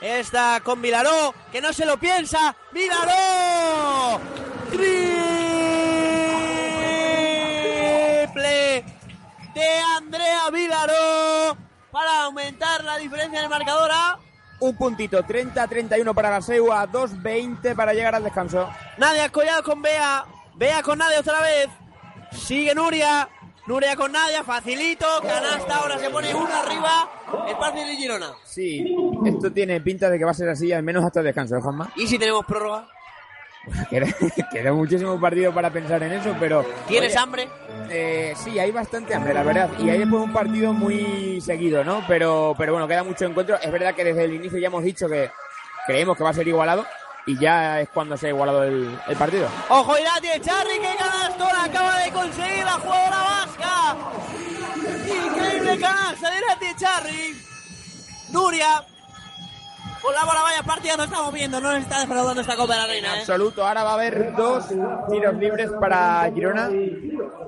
Está con Vilaró, que no se lo piensa. ¡Vilaró! Triple de Andrea Vilaró para aumentar la diferencia en el marcador a Un puntito, 30-31 para la Seu, a 2-20 para llegar al descanso. Nadia Collado con Bea. Bea con Nadia otra vez. Sigue Nuria. Nuria con Nadia, facilito. Canasta, ahora se pone uno arriba. El partido de Girona. Sí, esto tiene pinta de que va a ser así, al menos hasta el descanso, ¿eh, Juanma? ¿Y si tenemos prórroga? Queda, queda muchísimo partido para pensar en eso, pero... ¿Tienes Oye, hambre? Eh, sí, hay bastante hambre, la verdad. Y hay después un partido muy seguido, ¿no? Pero, pero bueno, queda mucho encuentro. Es verdad que desde el inicio ya hemos dicho que creemos que va a ser igualado. Y ya es cuando se ha igualado el, el partido. Ojo Irati Charri que canastón acaba de conseguir la jugadora vasca. Increíble canasta de Irati Charri. Nuria. Con la bola vaya partida no estamos viendo, no nos está defraudando esta Copa de la En Reina, ¿eh? absoluto, ahora va a haber dos tiros libres para Girona.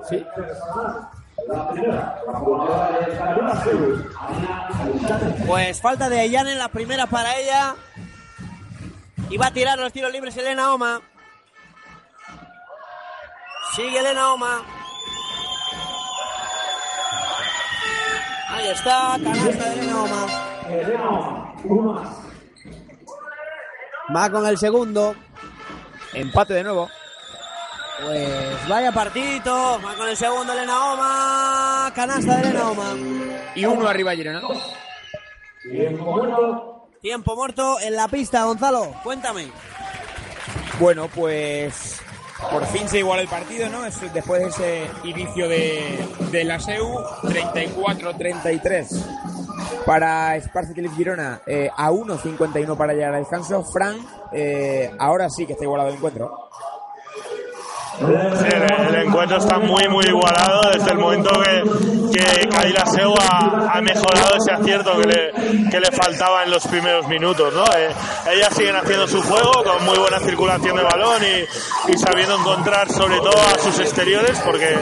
Sí. Pues falta de Ayane en la primera para ella. Y va a tirar los tiros libres Elena Oma. Sigue Elena Oma. Ahí está, canasta de Elena Oma. Va con el segundo. Empate de nuevo. Pues vaya partidito. Va con el segundo Elena Oma. Canasta de Elena Oma. Y uno arriba Girona. Tiempo muerto en la pista, Gonzalo. Cuéntame. Bueno, pues por fin se iguala el partido, ¿no? Es- después de ese inicio de, de la SEU, 34-33 para Sparta Telev Girona, eh, a 1.51 para llegar al descanso. Fran, eh, ahora sí que está igualado el encuentro. El, encuentro está muy, muy igualado desde el momento que, que Kaila Seu ha, ha mejorado ese acierto que le, que le faltaba en los primeros minutos. ¿no? Eh, ellas siguen haciendo su juego con muy buena circulación de balón y, y sabiendo encontrar sobre todo a sus exteriores porque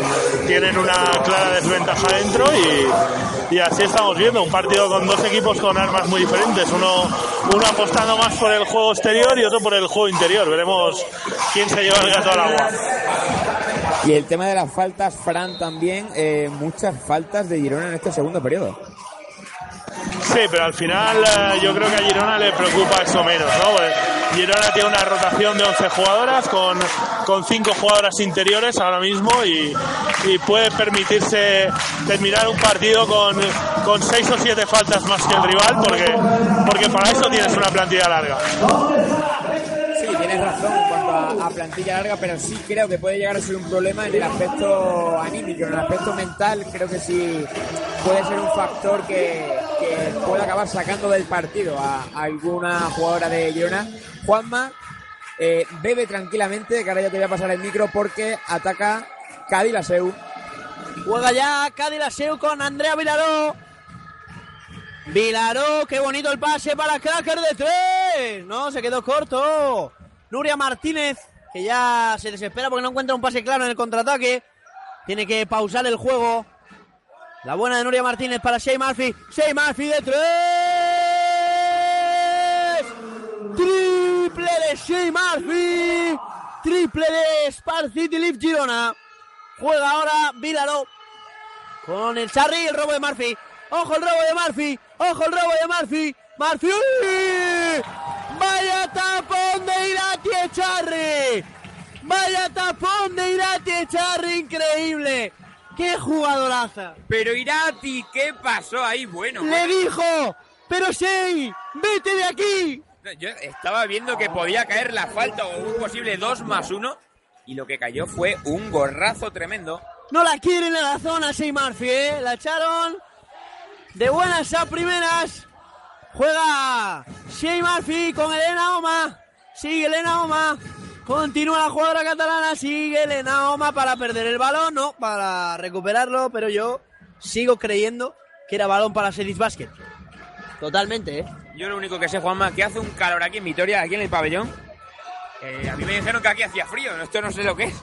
tienen una clara desventaja dentro y, y así estamos viendo un partido con dos equipos con armas muy diferentes. Uno, uno apostando más por el juego exterior y otro por el juego interior. Veremos quién se lleva el gato al agua. Y el tema de las faltas, Fran también, eh, muchas faltas de Girona en este segundo periodo. Sí, pero al final eh, yo creo que a Girona le preocupa eso menos, ¿no? Pues Girona tiene una rotación de 11 jugadoras con, con 5 jugadoras interiores ahora mismo y, puede permitirse terminar un partido con, con 6 o 7 faltas más que el rival porque, porque para eso tienes una plantilla larga. Tienes razón en cuanto a, plantilla larga, pero sí creo que puede llegar a ser un problema en el aspecto anímico, en el aspecto mental. Creo que sí puede ser un factor que, que puede acabar sacando del partido a, alguna jugadora de Girona. Juanma, eh, bebe tranquilamente, que ahora ya te voy a pasar el micro porque ataca Cádiz. Juega ya Cádiz con Andrea Vilaró. Vilaró, qué bonito el pase para Cracker de tres. No, se quedó corto. Nuria Martínez, que ya se desespera porque no encuentra un pase claro en el contraataque. Tiene que pausar el juego. La buena de Nuria Martínez para Shea Murphy. Shea Murphy de tres. Triple de Shea Murphy. Triple de Spar City Leaf Girona. Juega ahora Vilaro con el Charry y el robo de Murphy. Ojo el robo de Murphy. Ojo el robo de Murphy. Murphy. Vaya tapón de Irati Echarri. Vaya tapón de Irati Echarri. Increíble. ¡Qué jugadoraza! Pero Irati, ¿qué pasó ahí? Bueno, Le dijo, pero Shea, vete de aquí. yo estaba viendo que podía caer la falta o un posible 2 más 1 y lo que cayó fue un gorrazo tremendo. No la quieren en la zona Shea Murphy, ¿eh? La echaron de buenas a primeras. Juega Shea Murphy con Elena Oma. Sigue Elena Oma. Continúa la jugadora catalana. Sigue Elena Oma para perder el balón. No, para recuperarlo. Pero yo sigo creyendo que era balón para Sedis Basket. Totalmente, ¿eh? Yo lo único que sé, Juanma, que hace un calor aquí en Vitoria, aquí en el pabellón. Eh, a mí me dijeron que aquí hacía frío, esto no sé lo que es.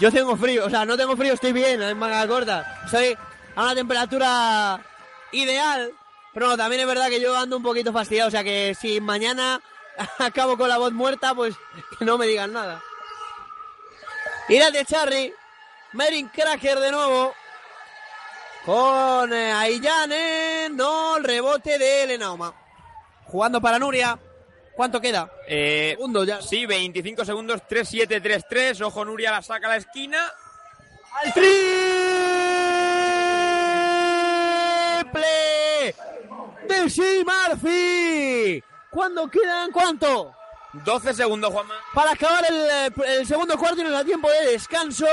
Yo tengo frío, o sea, no tengo frío, estoy bien en manga corta. Soy a una temperatura ideal. Pero no, también es verdad que yo ando un poquito fastidiado, o sea que si mañana acabo con la voz muerta, pues que no me digan nada. Irá de Charry, Merin Cracker de nuevo. Con eh, Aillane, no, el rebote de Elenauma. Jugando para Nuria. ¿Cuánto queda? Eh, Segundo ya. Sí, 25 segundos, 3-7-3-3. Ojo, Nuria la saca a la esquina. ¡Al triple de Murphy! ¿Cuándo quedan cuánto? 12 segundos, Juanma. Para acabar el, el segundo cuarto y nos da tiempo de descanso.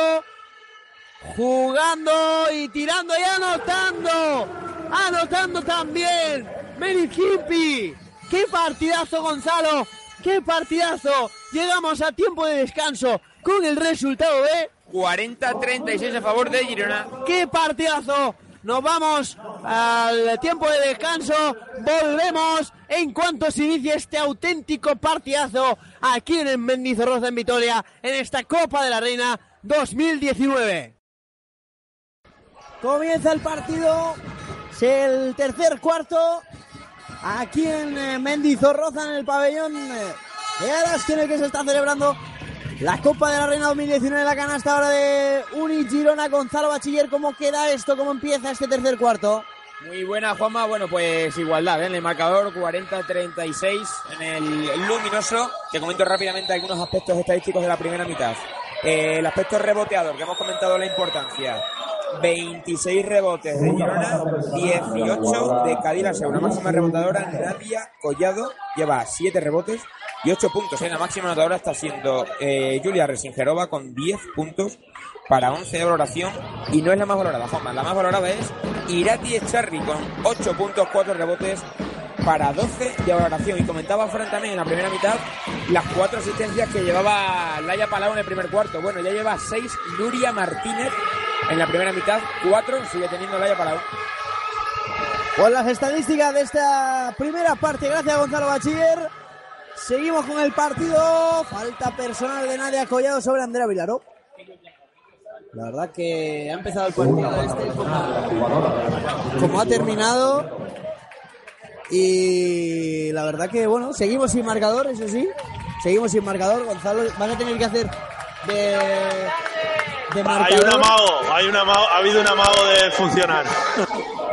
Jugando y tirando y anotando. Anotando también. Mary Kimpi. ¡Qué partidazo, Gonzalo! ¡Qué partidazo! Llegamos a tiempo de descanso con el resultado de 40-36 a favor de Girona. ¡Qué partidazo! Nos vamos al tiempo de descanso. Volvemos en cuanto se inicie este auténtico partidazo aquí en el Mendizorroza en Vitoria en esta Copa de la Reina 2019. Comienza el partido. Es el tercer cuarto. Aquí en eh, Mendizorroza en el pabellón eh, de Aras, que se está celebrando la Copa de la Reina 2019, la canasta ahora de Uni Girona, Gonzalo Bachiller. ¿Cómo queda esto? ¿Cómo empieza este tercer cuarto? Muy buena, Juanma. Bueno, pues igualdad ¿eh? en el marcador, 40-36 en el luminoso. Te comento rápidamente algunos aspectos estadísticos de la primera mitad. Eh, el aspecto reboteador, que hemos comentado la importancia. 26 rebotes de Girona, 18 de Cádiz, la segunda máxima rebotadora, Nadia Collado, lleva 7 rebotes y 8 puntos. ¿eh? La máxima anotadora está siendo eh, Julia Resingerova con 10 puntos para 11 de valoración y no es la más valorada, Juanma. La más valorada es Irati Echarri con 8 puntos, 4 rebotes para 12 de valoración. Y comentaba Fran también en la primera mitad las 4 asistencias que llevaba Laia Palau en el primer cuarto. Bueno, ya lleva 6 Nuria Martínez en la primera mitad, 4 sigue teniendo Laia Palau. Con las estadísticas de esta primera parte, gracias a Gonzalo Bachiller. Seguimos con el partido. Falta personal de Nadia Collado sobre Andrea Vilaro. La verdad que ha empezado el partido este como, como ha terminado. Y la verdad que, bueno, seguimos sin marcador, eso sí. Seguimos sin marcador. Gonzalo, van a tener que hacer de, de Hay marcador. un amago, hay un amago, ha habido un amago de funcionar.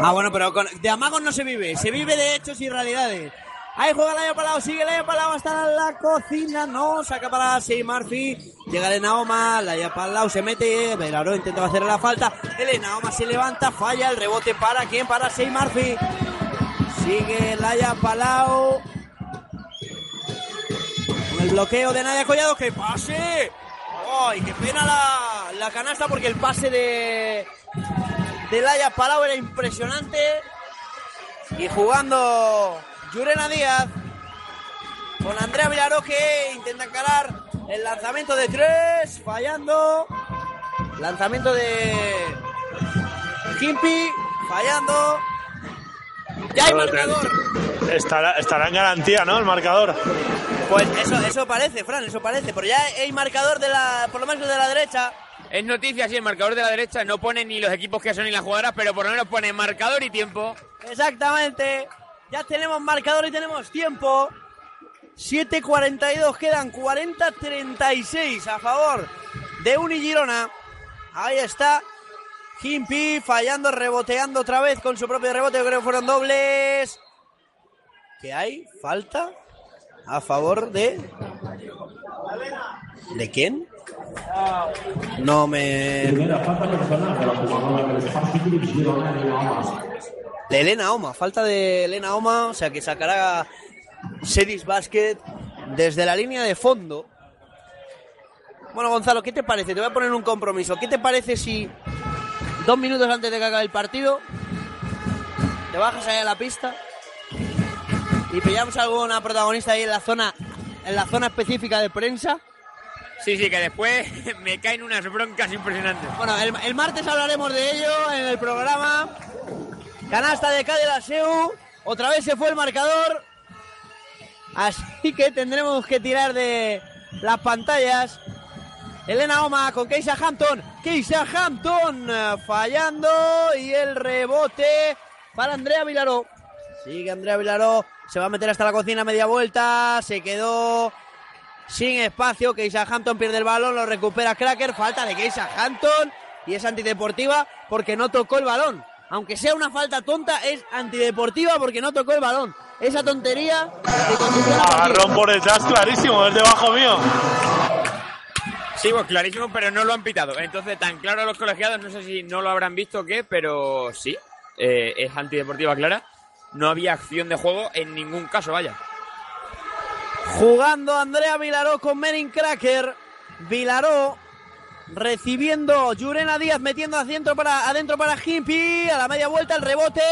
Ah, bueno, pero con- de amagos no se vive, se vive de hechos y realidades. Ahí juega Laia Palau, sigue Laia Palau hasta la cocina, no, saca para Shea Murphy, llega Elena Oma, Laia Palau se mete, Velaro intenta hacer la falta, Elena Oma se levanta, falla, el rebote para quién, para Shea Murphy. Sigue Laia Palau. Con el bloqueo de Nadia Collado, que pase. ¡Ay, qué pena la, la canasta porque el pase de, de Laia Palau era impresionante. Y jugando Yurena Díaz con Andrea Villaró que intenta encarar el lanzamiento de tres, fallando. Lanzamiento de Kimpi, fallando. ¡Ya hay marcador! Estará, estará en garantía, ¿no? El marcador. Pues eso, eso parece, Fran, eso parece. Pero ya hay marcador de la, por lo menos de la derecha. Es noticia, sí, el marcador de la derecha no pone ni los equipos que son ni las jugadoras, pero por lo menos pone marcador y tiempo. Exactamente. Ya tenemos marcador y tenemos tiempo. 7.42, quedan 40-36 a favor de Uni Girona. Ahí está. Kimpi fallando, reboteando otra vez con su propio rebote. Yo creo que fueron dobles. ¿Qué hay? ¿Falta? A favor de. ¿De quién? No me. De Elena Oma, falta de Elena Oma, o sea que sacará Sedis Basket desde la línea de fondo. Bueno, Gonzalo, ¿qué te parece? Te voy a poner un compromiso. ¿Qué te parece si dos minutos antes de que acabe el partido te bajas ahí a la pista y pillamos a alguna protagonista ahí en la zona, en la zona específica de prensa? Sí, sí, que después me caen unas broncas impresionantes. Bueno, el, el martes hablaremos de ello en el programa. Canasta de la SEU. Otra vez se fue el marcador. Así que tendremos que tirar de las pantallas. Elena Oma con Keisha Hampton. Keisha Hampton eh, fallando. Y el rebote para Andrea Vilaró. Sigue Andrea Vilaró. Se va a meter hasta la cocina media vuelta. Se quedó sin espacio. Keisha Hampton pierde el balón, lo recupera Cracker. Falta de Keisha Hampton y es antideportiva porque no tocó el balón. Aunque sea una falta tonta, es antideportiva porque no tocó el balón. Esa tontería. Agarrón por detrás, clarísimo, es debajo mío. Sí, pues clarísimo, pero no lo han pitado. Entonces, tan claro a los colegiados, no sé si no lo habrán visto o qué, pero sí, eh, es antideportiva clara. No había acción de juego en ningún caso, vaya. Jugando Andrea Vilaró con Merin Cracker. Vilaró recibiendo Yurena Díaz metiendo adentro para, adentro para Himpi. A la media vuelta el rebote.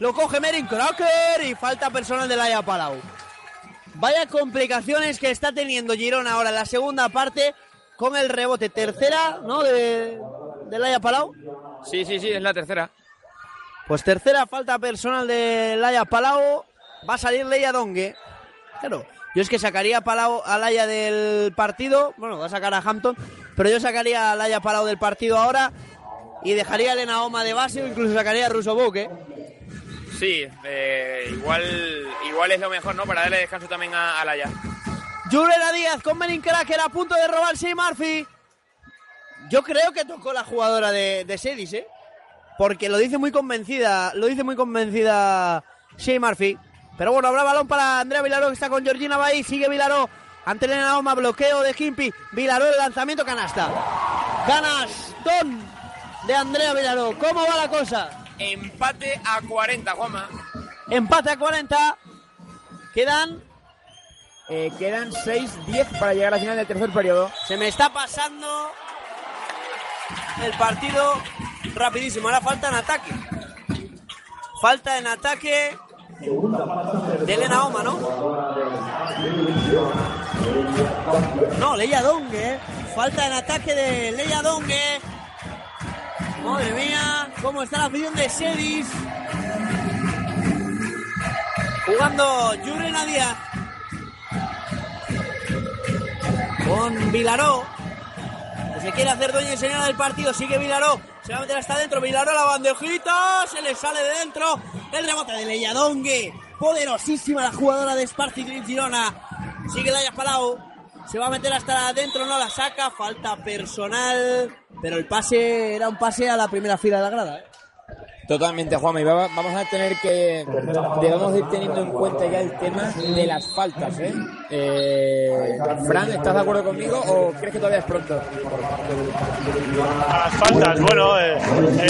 Lo coge Merin Cracker y falta personal de Laia Palau. Vaya complicaciones que está teniendo Girona ahora en la segunda parte con el rebote. Tercera, ¿no? De, de Laia Palau. Sí, sí, sí, es la tercera. Pues tercera falta personal de Laia Palau. Va a salir Leia Dongue. Claro. Yo es que sacaría a, Palau, a Laia del partido. Bueno, va a sacar a Hampton. Pero yo sacaría a Laia Palau del partido ahora. Y dejaría a Elena Oma de base o incluso sacaría a Russo Boque. Sí, eh, igual, igual es lo mejor, ¿no? Para darle descanso también a, a Laia. Díaz con Menin Cracker a punto de robarse Murphy. Yo creo que tocó la jugadora de, de Sedis, ¿eh? Porque lo dice muy convencida, lo dice muy convencida Shea Murphy. Pero bueno, habrá balón para Andrea Vilaró que está con Georgina Bahí. Sigue Vilaró ante Elena Oma, bloqueo de Kimpi. Vilaró el lanzamiento, canasta. Canastón de Andrea Vilaró. ¿Cómo va la cosa? Empate a 40, Juanma. Empate a 40. Quedan. Eh, quedan 6-10 para llegar al final del tercer periodo. Se me está pasando el partido rapidísimo. Ahora falta en ataque. Falta en ataque de Elena Oma, ¿no? No, Leia Dongue. ¿eh? Falta en ataque de Leia Dongue. Madre mía, cómo está la afición de Sedis. Jugando Yurena Díaz. Con Vilaró. Que se quiere hacer dueña y señora del partido. Sigue Vilaró. Se va a meter hasta adentro. Vilaró la bandejita. Se le sale de dentro. El rebote de Leyadongue. Poderosísima la jugadora de Green Girona. Sigue Laia Palau. Se va a meter hasta adentro. No la saca. Falta personal. Pero el pase era un pase a la primera fila de la grada. ¿eh? Totalmente, Juanma. Y va- vamos a tener que. Debemos de ir teniendo en cuenta ya el tema de las faltas, ¿eh? Eh, Fran, ¿estás de acuerdo conmigo o crees que todavía es pronto? Las faltas, bueno, eh,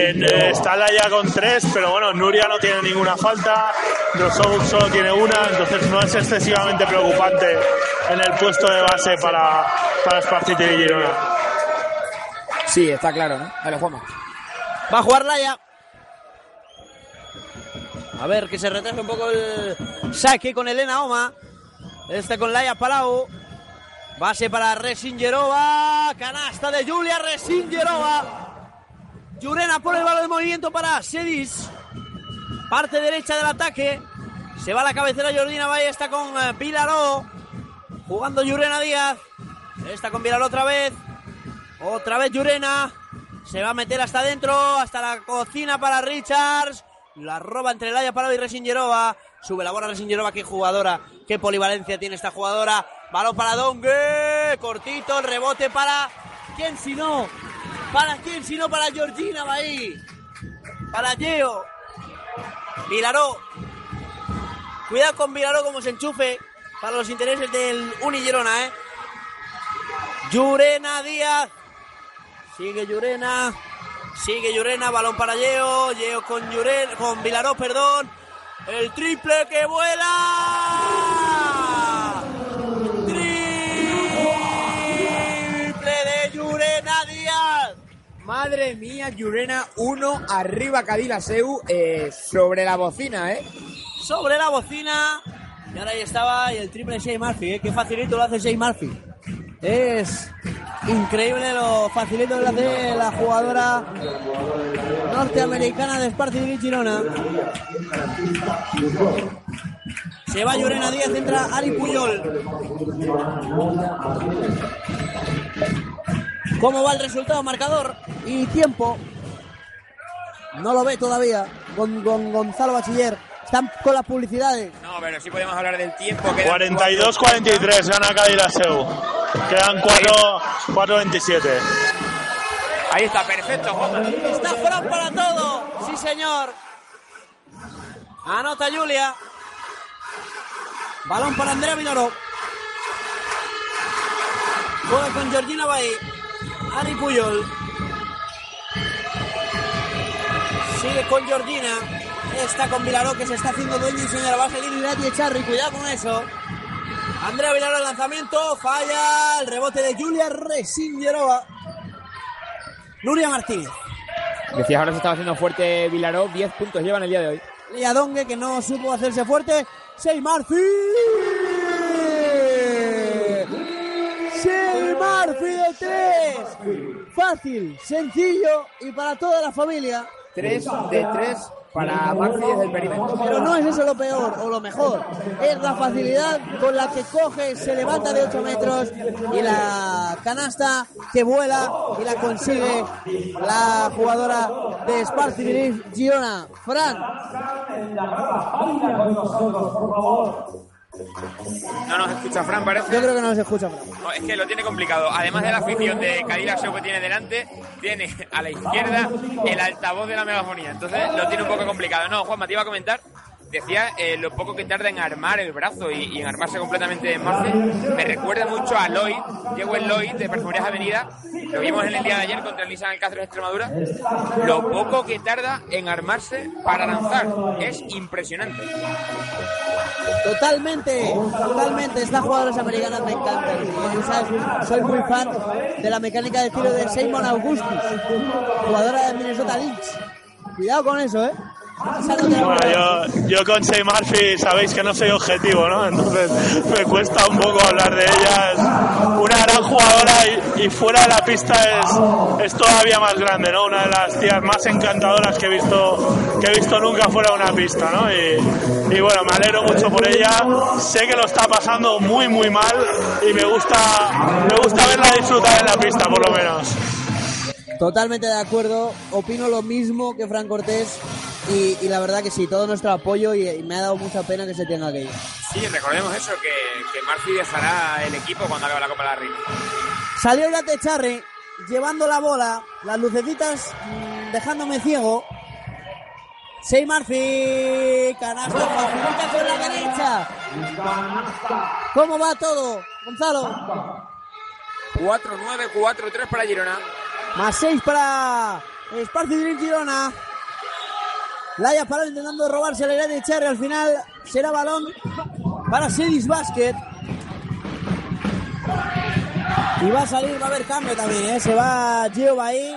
en- eh, está Laia con tres, pero bueno, Nuria no tiene ninguna falta, Rosovuk solo tiene una, entonces no es excesivamente preocupante en el puesto de base para, para Spartiti y Girona. Sí, está claro, ¿no? Dale, Juanma. Va a jugar Laia. A ver, que se retrasa un poco el saque con Elena Oma. Este con Laia Palau. Base para Resingerova. Canasta de Julia Resingerova. Yurena por el balón de movimiento para Sedis. Parte derecha del ataque. Se va la cabecera Jordina Valle, está con eh, Pilaró. Jugando Llurena Díaz. Está con Pilaró otra vez. Otra vez Llurena. Se va a meter hasta adentro, hasta la cocina para Richards. La roba entre Laia Palau y Resingerova. Sube la bola Resingerova, qué jugadora, qué polivalencia tiene esta jugadora. Balón para Dongue, cortito, el rebote para... ¿Quién si no? ¿Para quién si no? Para Georgina Bahí. Para Geo. Vilaró. Cuidado con Vilaró como se enchufe para los intereses del Unillerona, ¿eh? Llurena Díaz. Sigue Llurena. Sigue Llurena, balón para Yeo. Yeo con Llurena, con Vilaró, perdón. El triple que vuela. Triple de Llurena Díaz. Madre mía, Llurena 1 arriba Cadila Seu eh, sobre la bocina, ¿eh? Sobre la bocina. Y ahora ahí estaba y el triple de Shea Murphy, ¿eh? Qué facilito lo hace Shea Murphy. Es increíble lo facilito que hace la jugadora norteamericana de Sparty Girona. Se va Llorena Díaz, entra Ari Puyol. ¿Cómo va el resultado? Marcador y tiempo. No lo ve todavía con, con Gonzalo Bachiller. Están con las publicidades. Pero sí podemos hablar del tiempo. que 42-43 gana Seu. Quedan 4-27. Ahí está, perfecto. Está Fran para todo. Sí, señor. Anota Julia. Balón para Andrea Vilaro. Juega con Georgina Bay. Ari Puyol. Sigue con Georgina. Está con Vilaró que se está haciendo dueño y señora. Va a salir Irati Echarri. Cuidado con eso. Andrea Vilaró el lanzamiento. Falla. El rebote de Julia Resingerova. Nuria Martínez. Decías ahora se estaba haciendo fuerte Vilaró, 10 puntos llevan el día de hoy. Lea Dongue que no supo hacerse fuerte. Sei Murphy. Sei Murphy de tres. Fácil, sencillo y para toda la familia. 3 de 3 para Murphy desde el perímetro. Pero no es eso lo peor o lo mejor. Es la facilidad con la que coge, se levanta de 8 metros y la canasta que vuela y la consigue la jugadora de Sparty Girona. Fran. No nos escucha Fran, parece. Yo creo que no nos escucha Fran. No, es que lo tiene complicado. Además de la afición de Cadira Show que tiene delante, tiene a la izquierda el altavoz de la megafonía. Entonces lo tiene un poco complicado. No, Juanma, te iba a comentar. Decía eh, lo poco que tarda en armar el brazo y, en armarse completamente en Marce. Me recuerda mucho a Lloyd, Diego Lloyd de Perfumerías Avenida. Lo vimos en el día de ayer contra el Nissan Alcácer de Extremadura. Lo poco que tarda en armarse para lanzar es impresionante. Totalmente, totalmente. Estas jugadoras americanas me encantan. Soy muy fan de la mecánica de tiro de Simon Augustus, jugadora de Minnesota Lynx. Cuidado con eso, ¿eh? Bueno, yo, yo con Shea Murphy sabéis que no soy objetivo, ¿no? Entonces me cuesta un poco hablar de ella. Es una gran jugadora y, fuera de la pista es, es todavía más grande, ¿no? Una de las tías más encantadoras que he visto, que he visto nunca fuera de una pista, ¿no? Y, y bueno, me alegro mucho por ella. Sé que lo está pasando muy, muy mal y me gusta, me gusta verla disfrutar en la pista, por lo menos. Totalmente de acuerdo. Opino lo mismo que Fran Cortés. Y, y la verdad que sí, todo nuestro apoyo y, y me ha dado mucha pena que se tenga que ir. Sí, recordemos eso, que, que Murphy dejará el equipo cuando acabe la Copa de la Reina. Salió Irate Charri llevando la bola, las lucecitas mm, dejándome ciego. Sei Murphy, canasta facilita con la derecha. ¿Cómo va todo, Gonzalo? 4-9, 4-3 para Girona. Más 6 para Dream Girona. Laia Palau intentando robarse la idea de Cherry. Al final será balón para Sedis Basket. Y va a salir, va a haber cambio también. ¿eh? Se va Gio ahí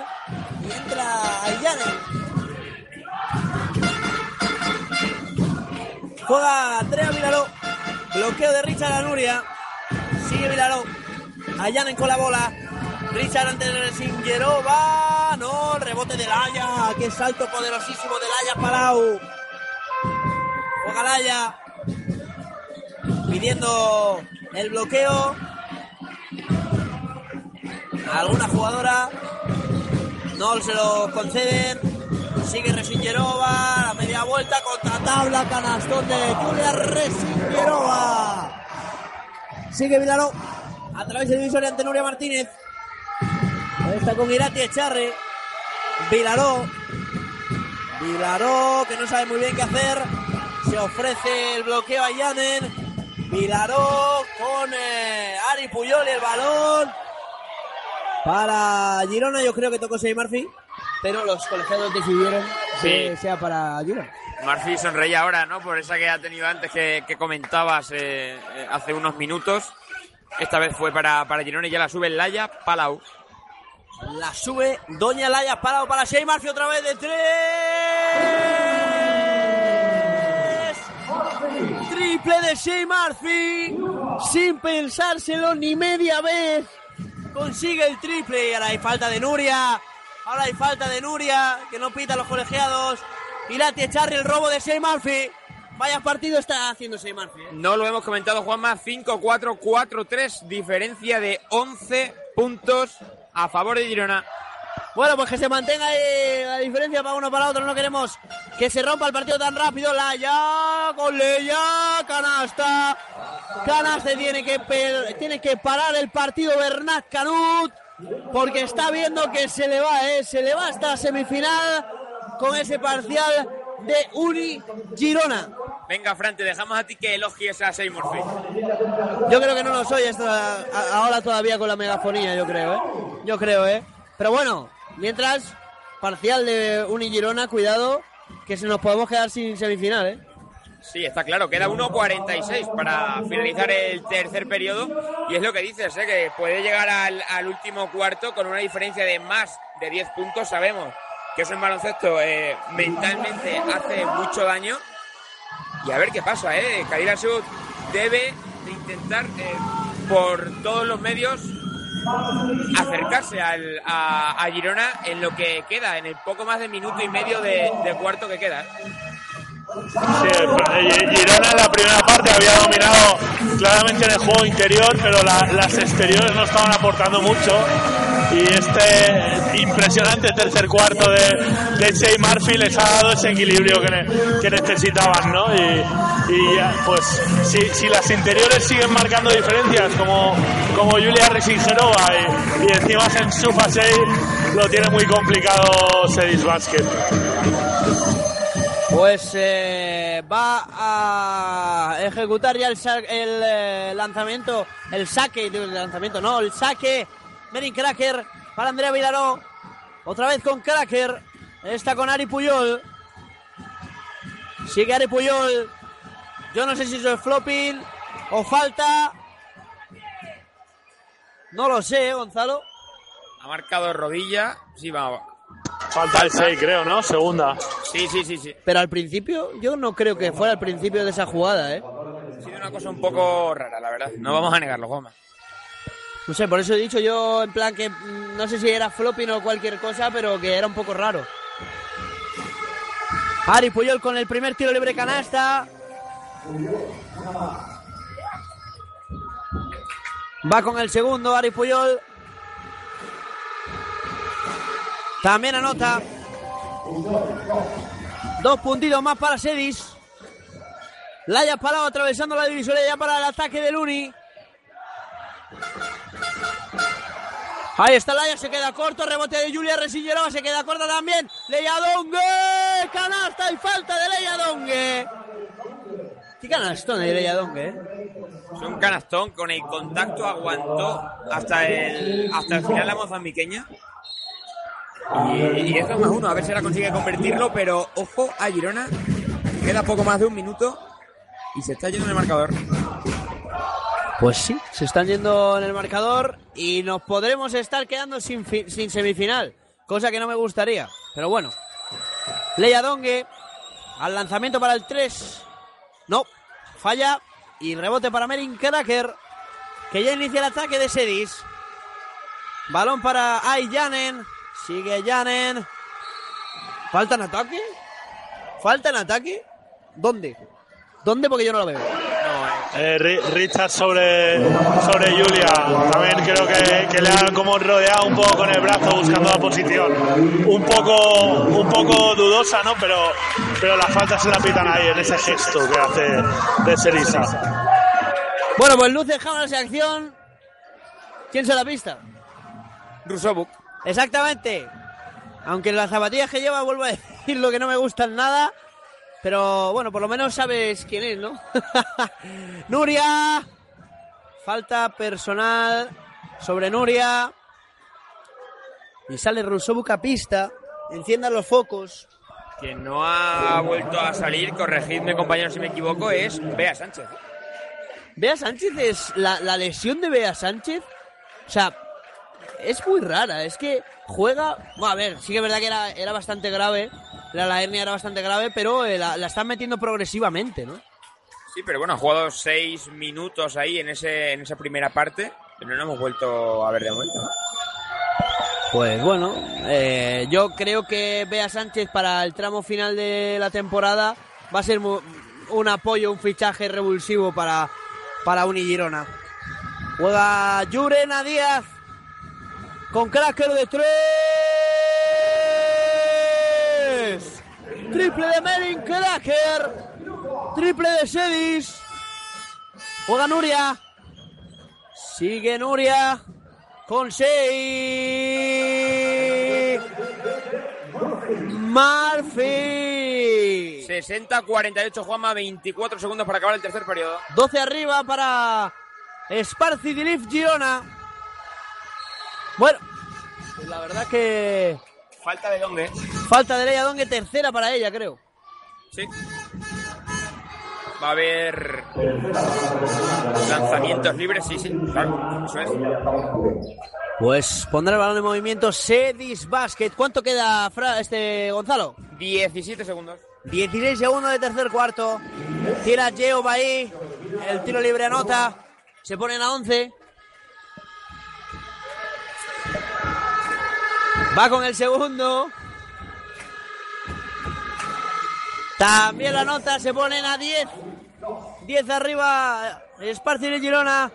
y entra Ayane. Juega Andrea Vilaró. Bloqueo de Richard Anuria. Sigue Vilaró. Ayanen con la bola. Richard ante Singerova. No, el rebote de Laia. Qué salto poderosísimo de Laia Palau. Juega Laya. Pidiendo el bloqueo. Alguna jugadora. No se lo conceden. Sigue Resingerova. La media vuelta contra tabla. Canastón de Julia Resingerova. Sigue Vilaro. A través del divisor ante Nuria Martínez. Está con Irati Echarri. Vilaró. Vilaró, que no sabe muy bien qué hacer. Se ofrece el bloqueo a Yanen. Vilaró con eh, Ari Puyol y el balón. Para Girona, yo creo que tocó Sei Murphy. Pero los colegiados decidieron que Sí. sea para Girona. Murphy sonreía ahora, ¿no? Por esa que ha tenido antes que, que comentabas eh, eh, hace unos minutos. Esta vez fue para, para Girona y ya la sube el Laya Palau. La sube Doña Laya, parado para Shea Murphy otra vez de tres. Triple de Shea Murphy. Sin pensárselo ni media vez. Consigue el triple. Y ahora hay falta de Nuria. Ahora hay falta de Nuria. Que no pita a los colegiados. Irati Echarri el robo de Shea Murphy. Vaya partido está haciendo Shea Murphy. ¿eh? No lo hemos comentado, Juanma. 5-4-4-3. Diferencia de 11 puntos a favor de Girona. Bueno, pues que se mantenga ahí la diferencia para uno para otro. No queremos que se rompa el partido tan rápido. Laya, con Leia, canasta. Canasta tiene que, tiene que parar el partido Bernat Canut. Porque está viendo que se le va, ¿eh? Se le va hasta semifinal con ese parcial de Uni Girona. Venga, Fran, te dejamos a ti que elogies a Seymour. Yo creo que no lo soy hasta ahora todavía con la megafonía, yo creo, ¿eh? Yo creo, ¿eh? Pero bueno, mientras, parcial de Unigirona, cuidado, que se nos podemos quedar sin semifinal, ¿eh? Sí, está claro, queda 1.46 para finalizar el tercer periodo. Y es lo que dices, ¿eh? que puede llegar al, último cuarto con una diferencia de más de 10 puntos. Sabemos que eso en baloncesto eh, mentalmente hace mucho daño. Y a ver qué pasa, ¿eh? Kadira Sud debe de intentar eh, por todos los medios acercarse al- a, Girona en lo que queda, en el poco más de minuto y medio de cuarto que queda. Sí, Girona en la primera parte había dominado claramente en el juego interior, pero la- las exteriores no estaban aportando mucho. Y este impresionante tercer cuarto de, de Shea Murphy les ha dado ese equilibrio que, ne- que necesitaban, ¿no? Y, y pues si, si las interiores siguen marcando diferencias, como, como Julia Resingerova y, y encima en su fase lo tiene muy complicado Sedis Basket. Pues eh, va a ejecutar ya el, eh, lanzamiento, el saque, el lanzamiento, no, el saque. Merin Cracker para Andrea Vilaró. Otra vez con Cracker. Está con Ari Puyol. Sigue Ari Puyol. Yo no sé si eso es flopping o falta. No lo sé, ¿eh, Gonzalo. Ha marcado rodilla. Sí, va. Falta el 6, creo, ¿no? Segunda. Sí, sí, sí, sí. Pero al principio, yo no creo que fuera al principio de esa jugada, ¿eh? Ha sido una cosa un poco rara, la verdad. No vamos a negarlo, Goma. No sé, por eso he dicho yo en plan que mm, no sé si era flopping o cualquier cosa, pero que era un poco raro. Ari Puyol con el primer tiro libre canasta. Va con el segundo, Ari Puyol. También anota. Dos puntitos más para Sedis. Laya Palau atravesando la divisoria ya para el ataque del Uni. Ahí está Laya, se queda corto, rebote de Julia Resillerova, se queda corta también. Leia Dongue, canasta y falta de Leia Dongue. Qué canastón de Leia Dongue, ¿eh? Es un canastón con el contacto aguantó hasta el hasta el final la mozambiqueña. Y, y es 2 más uno, a ver si ahora consigue convertirlo, pero ojo a Girona, queda poco más de un minuto y se está yendo en el marcador. Pues sí, se están yendo en el marcador y nos podremos estar quedando sin, sin semifinal, cosa que no me gustaría. Pero bueno, Leia Dongue al lanzamiento para el 3. No, falla y rebote para Merin Cracker, que ya inicia el ataque de Sedis. Balón para Ay Janen, sigue Janen. ¿Falta en ataque? ¿Falta en ataque? ¿Dónde? ¿Dónde? Porque yo no lo veo. Eh, Ri- Richard sobre, sobre Julia. También creo que, que le han como rodeado un poco con el brazo buscando la posición. Un poco, un poco dudosa, ¿no? Pero, pero la falta se la pitan ahí en ese gesto que hace de Serisa. Bueno, pues luces Hammers en acción. ¿Quién se la pista? Rusovuk. Exactamente. Aunque las zapatillas que lleva, vuelvo a decir lo que no me gustan nada. Pero bueno, por lo menos sabes quién es, ¿no? Nuria. Falta personal sobre Nuria. Y sale Rusovuk a pista. Enciendan los focos. Quien no ha vuelto a salir, corregidme compañeros si me equivoco, es Bea Sánchez. Bea Sánchez es la, la lesión de Bea Sánchez. O sea, es muy rara. Es que juega. Bueno, a ver, sí que es verdad que era, era bastante grave. La, la hernia era bastante grave, pero eh, la, la están metiendo progresivamente, ¿no? Sí, pero bueno, ha jugado seis minutos ahí en, ese, en esa primera parte, pero no hemos vuelto a ver de. ¿no? Pues bueno, eh, yo creo que Bea Sánchez para el tramo final de la temporada va a ser un apoyo, un fichaje revulsivo para, para Uni Girona. Juega Llurena Díaz con cracker de tres. Triple de Melin Cracker. Triple de Sedis. Juega Nuria. Sigue Nuria con seis. Murphy. 60-48, Juanma, 24 segundos para acabar el tercer periodo. 12 arriba para Sparci Dilif Girona. Bueno, pues la verdad que Falta de dónde. falta de Leia Dongue, tercera para ella, creo. Sí. Va a haber lanzamientos libres, sí, sí, claro, eso es. Pues pondrá el balón en movimiento Sedis Basket. ¿Cuánto queda, Fra- este Gonzalo? 17 segundos. 16 segundos de tercer cuarto. Tira Geo Bahí. El tiro libre anota. Se ponen a 11. Va con el segundo. También la nota. Se ponen a 10. 10 arriba. Esparci de Girona.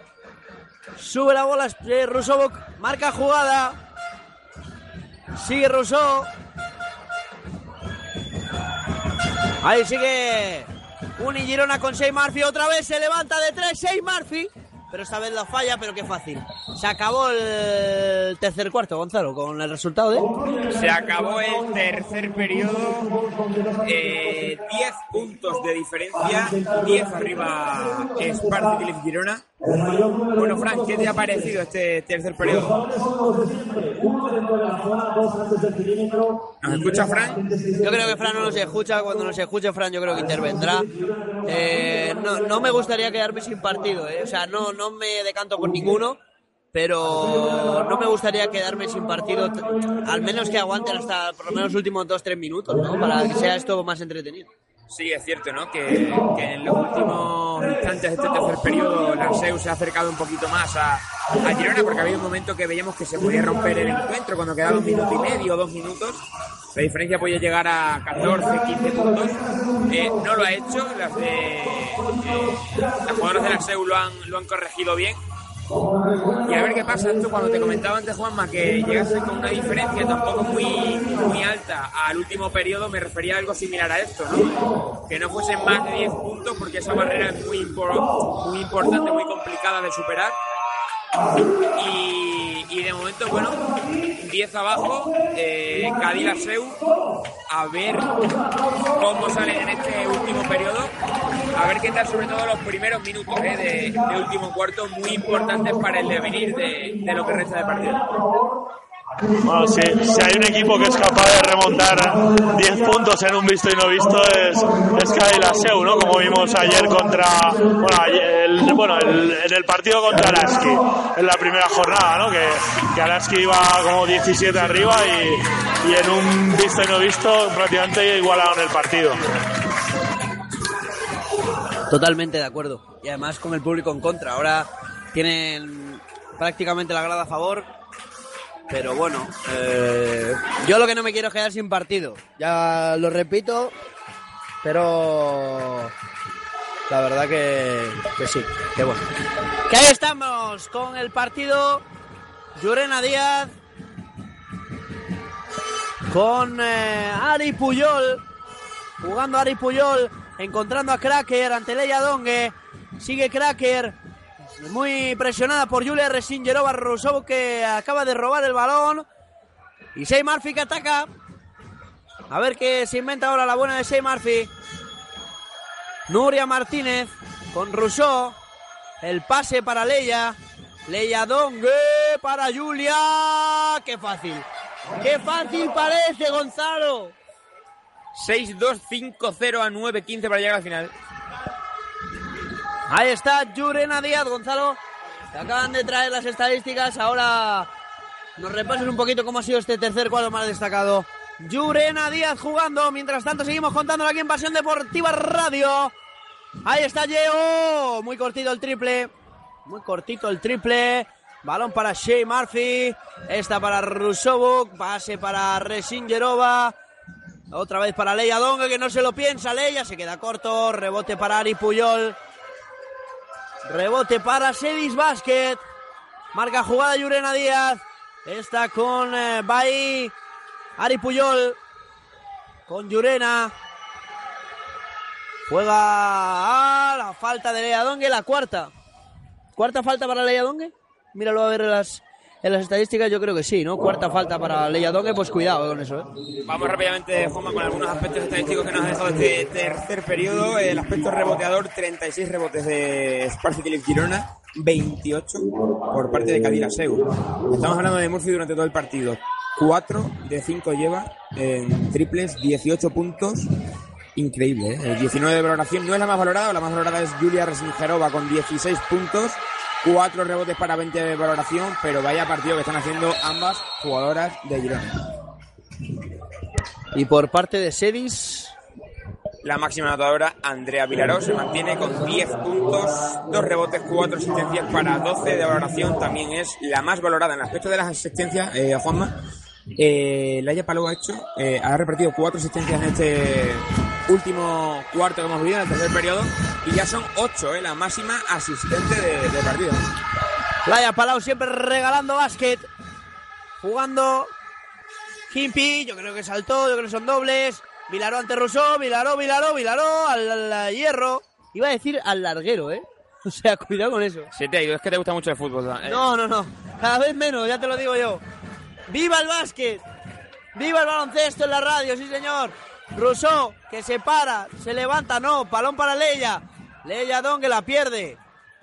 Sube la bola eh, Rusovuk. Marca jugada. Sigue Rousseau. Ahí sigue Uni Girona con Shea Murphy. Otra vez se levanta de tres Shea Murphy. Pero esta vez la falla, pero qué fácil. Se acabó el tercer cuarto, Gonzalo, con el resultado de... Se acabó el tercer periodo. Eh, 10 puntos de diferencia. 10 arriba Spartak y Girona. Bueno, Frank, ¿qué te ha parecido este tercer periodo? ¿Nos escucha Frank? Yo creo que Fran no nos escucha. Cuando nos escuche Fran, yo creo que intervendrá. Eh, no, no me gustaría quedarme sin partido. eh. O sea, no, no me decanto por ninguno. Pero no me gustaría quedarme sin partido. Al menos que aguanten hasta por lo menos los últimos 2-3 minutos, ¿no? Para que sea esto más entretenido. Sí, es cierto, ¿no? Que, que en los últimos instantes de este tercer periodo la SEU se ha acercado un poquito más a, a Girona porque había un momento que veíamos que se podía romper el encuentro cuando quedaba un minuto y medio, dos minutos. La diferencia podía llegar a 14, 15 puntos. Eh, no lo ha hecho. Las, de, eh, las jugadoras de la SEU lo han, lo han corregido bien. Y a ver qué pasa. Esto cuando te comentaba antes, Juanma, que llegase con una diferencia tampoco muy, muy alta al último periodo, me refería a algo similar a esto, ¿no? Que no fuesen más de 10 puntos, porque esa barrera es muy, impor- muy importante, muy complicada de superar. Y, y de momento, bueno, 10 abajo, eh, a ver cómo salen en este último periodo, a ver qué tal sobre todo los primeros minutos eh, de, de último cuarto, muy importantes para el devenir de, de lo que resta de partido. Bueno, si, si hay un equipo que es capaz de remontar 10 puntos en un visto y no visto es, es Cadila Seu, ¿no? Como vimos ayer contra, bueno, el, bueno el- en el partido contra Araski, en la primera jornada, ¿no? Que, que Araski iba como 17 arriba y, y en un visto y no visto prácticamente igualaron el partido. Totalmente de acuerdo. Y además con el público en contra. Ahora tienen prácticamente la grada a favor. Pero bueno, eh, yo lo que no me quiero es quedar sin partido. Ya lo repito. Pero La verdad que, que sí, que bueno. Que ahí estamos con el partido. Llurena Díaz con eh, Ari Puyol. Jugando Ari Puyol, encontrando a Cracker ante Leia Dongue. Sigue Cracker, muy presionada por Julia Resingerova Rousseau que acaba de robar el balón. Y Shea Murphy que ataca. A ver qué se inventa ahora la buena de Shea Murphy. Nuria Martínez con Rousseau. El pase para Leia. Leia Dongue para Julia. ¡Qué fácil! ¡Qué fácil parece, Gonzalo! 6-2-5-0 a 9-15 para llegar al final. Ahí está Yurena Díaz, Gonzalo. Te acaban de traer las estadísticas. Ahora nos repasas un poquito cómo ha sido este tercer cuadro más destacado. Yurena Díaz jugando. Mientras tanto, seguimos contándolo aquí en Pasión Deportiva Radio. Ahí está Yeo. Muy cortito el triple. Muy cortito el triple. Balón para Shea Murphy. Esta para Rusovuk. Pase para Resingerova. Otra vez para Leia Donga, que no se lo piensa. Leia se queda corto. Rebote para Ari Puyol. Rebote para Sedis Basket. Marca jugada Yurena Díaz. Está con eh, Bai. Ari Puyol. Con Yurena. Juega a la falta de Leia Dongue, la cuarta. ¿Cuarta falta para Leia Dongue? Míralo a ver las, en las estadísticas, yo creo que sí, ¿no? Cuarta falta para Leia Dongue, pues cuidado con eso, ¿eh? Vamos rápidamente, Juanma, con algunos aspectos estadísticos que nos ha dejado este tercer periodo. El aspecto reboteador, 36 rebotes de Sparsity Girona, 28 por parte de Cadillaceu. Estamos hablando de Murphy durante todo el partido. 4 de 5 lleva en triples, 18 puntos. Increíble, ¿eh? El 19 de valoración no es la más valorada, la más valorada es Julia Resingerova con 16 puntos. Cuatro rebotes para 20 de valoración, pero vaya partido que están haciendo ambas jugadoras de Girona. Y por parte de Sedis, La máxima anotadora, Andrea Vilaró, se mantiene con 10 puntos, dos rebotes, cuatro asistencias para 12 de valoración. También es la más valorada en el aspecto de las asistencias, eh, Juanma. Eh, Laia Palou ha hecho, eh, ha repartido cuatro asistencias en este último cuarto que hemos vivido, en el tercer periodo, y ya son ocho, eh, la máxima asistente de, de partido. Laia Palau siempre regalando básquet. Jugando Kimpi, yo creo que saltó, yo creo que son dobles. Vilaró ante Rousseau, Vilaró, Vilaró, Vilaró al, al hierro. Iba a decir al larguero, ¿eh? O sea, cuidado con eso. Se te ido, es que te gusta mucho el fútbol. ¿eh? No, no, no. Cada vez menos, ya te lo digo yo. ¡Viva el básquet! ¡Viva el baloncesto en la radio, sí señor! Rousseau, que se para, se levanta, no, balón para Leia. Leia Don que la pierde.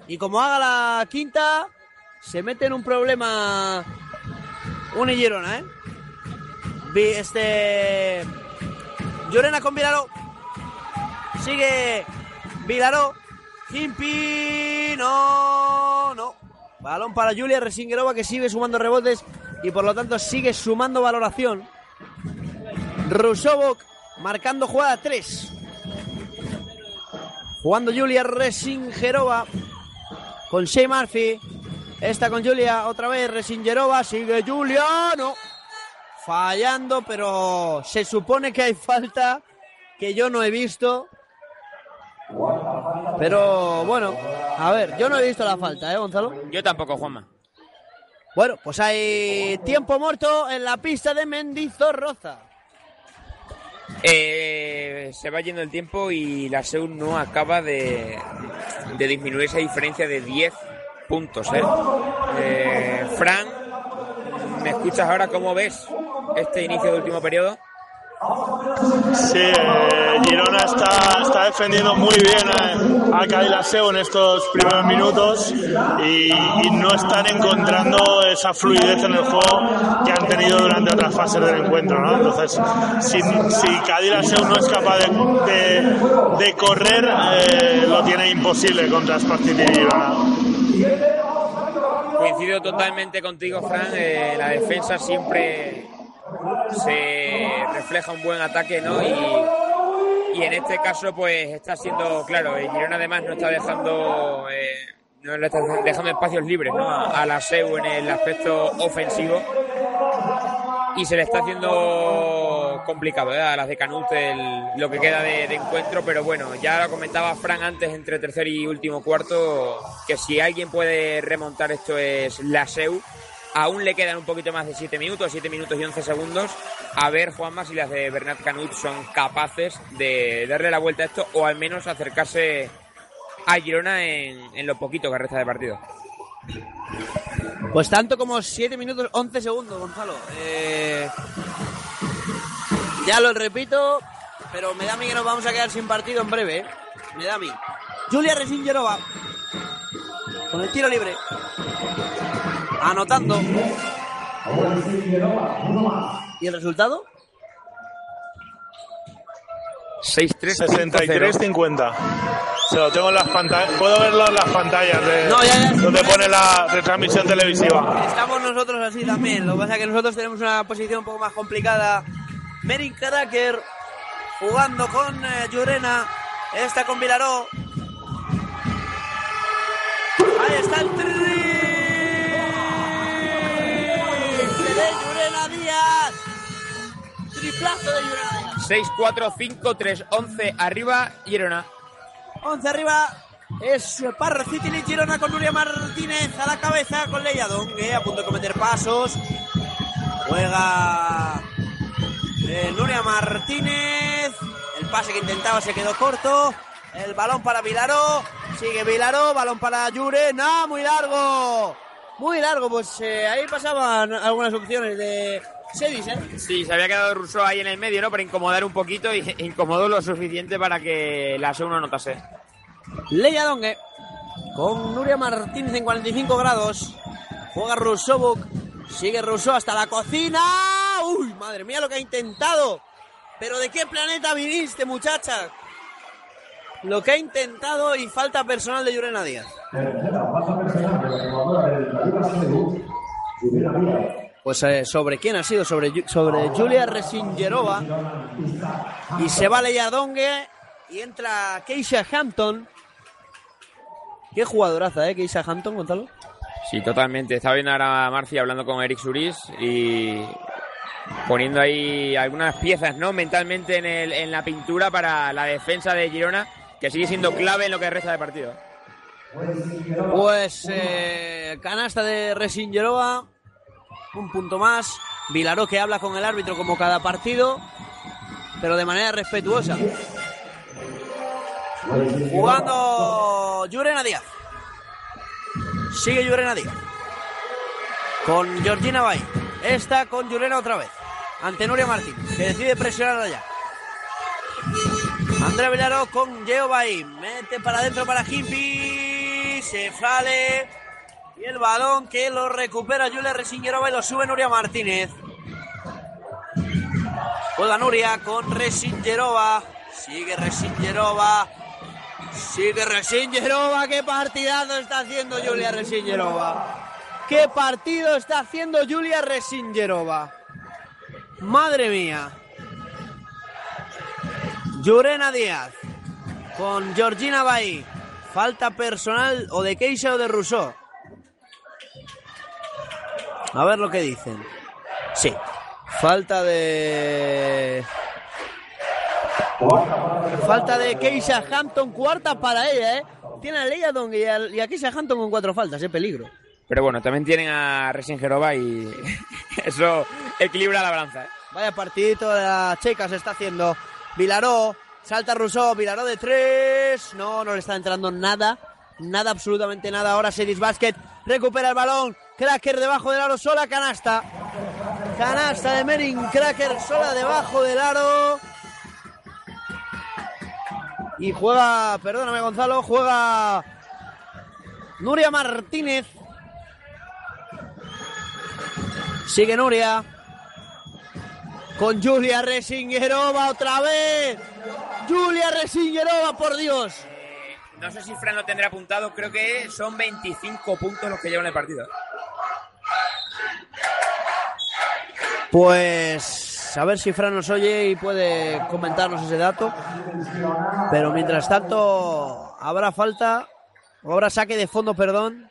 Y como haga la quinta, se mete en un problema un Girona, ¿eh? Este. Llorena con Vilaró. Sigue Vilaró. Kimpi. No, no. Balón para Julia Resingerova que sigue sumando rebotes y por lo tanto sigue sumando valoración. Rusovok marcando jugada 3. Jugando Julia Resingerova con Shea Murphy. Esta con Julia otra vez. Resingerova sigue Julia. No. Fallando, pero se supone que hay falta que yo no he visto. Pero bueno, a ver, yo no he visto la falta, ¿eh, Gonzalo? Yo tampoco, Juanma. Bueno, pues hay tiempo muerto en la pista de Mendizorroza. Eh, se va yendo el tiempo y la SEU no acaba de, de disminuir esa diferencia de 10 puntos. ¿eh? Eh, Fran, ¿me escuchas ahora cómo ves este inicio de último periodo? Sí, eh, Girona está, está defendiendo muy bien a, a Cadillaceu en estos primeros minutos y, y no están encontrando esa fluidez en el juego que han tenido durante otras fases del encuentro. ¿no? Entonces, si, si no es capaz de, de- correr, eh, lo tiene imposible contra Spartiti Girona. Coincido totalmente contigo, Fran. eh, la defensa siempre se refleja un buen ataque, ¿no? Y, en este caso, pues está siendo, claro, el Girona además no está dejando, eh, no le está dejando espacios libres. A la SEU en el aspecto ofensivo. Y se le está haciendo complicado, ¿eh? las de Canut el- lo que queda de, de encuentro, pero bueno, ya lo comentaba Fran antes entre tercer y último cuarto, que si alguien puede remontar esto es la SEU. Aún le quedan un poquito más de 7 minutos, 7 minutos y 11 segundos. A ver, Juanma, si las de Bernat Canut son capaces de darle la vuelta a esto o al menos acercarse a Girona en, en lo poquito que resta de partido. Pues tanto como 7 minutos 11 segundos, Gonzalo. Eh, ya lo repito, pero me da a mí que nos vamos a quedar sin partido en breve. ¿eh? Me da a mí. Julia Resingerova. Con el tiro libre. Anotando. ¿Y el resultado? 6-3. 63-50. Se lo tengo en las pantallas. Puedo verlo en las pantallas de No, ya, ya, donde sí. pone la retransmisión televisiva. Estamos nosotros así también. Lo que pasa es que nosotros tenemos una posición un poco más complicada. Merin Karaker jugando con eh, Llurena. Esta con Vilaró. Ahí está el triple de Llurena Díaz. Triplazo de Llurena Díaz. 6-4-5-3-11 arriba, Girona. 11 arriba. Es Parra Citili Girona con Nuria Martínez a la cabeza con Leia Dongue a punto de cometer pasos. Juega eh, Nuria Martínez. El pase que intentaba se quedó corto. El balón para Vilaró. Sigue Vilaró. Balón para Llurena. Muy largo. Muy largo. Pues eh, ahí pasaban algunas opciones de Sedis, ¿eh? Sí, se había quedado Rousseau ahí en el medio, ¿no? Para incomodar un poquito y incomodó lo suficiente para que la SEU no notase. Leia Dongue con Nuria Martínez en 45 grados. Juega Rusovuk. Sigue Rousseau hasta la cocina. ¡Uy, madre mía lo que ha intentado! ¿Pero de qué planeta viniste, muchacha? Lo que ha intentado y falta personal de Llurena Díaz. Pues eh, sobre quién ha sido, sobre, sobre Julia Resingerova. Y se va Leia Dongue y entra Keisha Hampton. Qué jugadoraza, ¿eh? Keisha Hampton, Gonzalo. Sí, totalmente. Estaba viendo ahora a Marcia hablando con Eric Suris y poniendo ahí algunas piezas, ¿no? Mentalmente en, el, en la pintura para la defensa de Girona, que sigue siendo clave en lo que resta de partido. Pues eh, canasta de Resingerova, un punto más. Vilaró que habla con el árbitro como cada partido, pero de manera respetuosa. Jugando Llurena Díaz. Sigue Llurena Díaz. Con Georgina Bay. Esta con Llurena otra vez. Ante Nuria Martín, que decide presionar allá. Andrea Vilaró con Geo Bay. Mete para adentro para Hippie. Se sale. Y el balón que lo recupera Julia Resingerova y lo sube Nuria Martínez. Juega Nuria con Resingerova. Sigue Resingerova. Sigue Resingerova. Qué partidazo está haciendo Julia Resingerova. Qué partido está haciendo Julia Resingerova. Madre mía. Llurena Díaz con Georgina Bay. Falta personal o de Keisha o de Rousseau. A ver lo que dicen. Sí. Falta de. Falta de Keisha Hampton, cuarta para ella, ¿eh? Tiene a Leia Dong y a, y a Keisha Hampton con cuatro faltas, es peligro. Pero bueno, también tienen a Resingerova y eso equilibra la balanza. ¿eh? Vaya partidito de la checa se está haciendo. Vilaró, salta Rousseau, Vilaró de tres. No, no le está entrando nada. Nada, absolutamente nada. Ahora Sedis Basket recupera el balón. Cracker debajo del aro, sola canasta. Canasta de Merin Cracker, sola debajo del aro. Y juega, perdóname Gonzalo, juega Nuria Martínez. Sigue Nuria. Con Julia Resingerova otra vez. Julia Resingerova, por Dios. No sé si Fran lo tendrá apuntado, creo que son 25 puntos los que llevan el partido. Pues a ver si Fran nos oye y puede comentarnos ese dato. Pero mientras tanto, habrá falta, o habrá saque de fondo, perdón.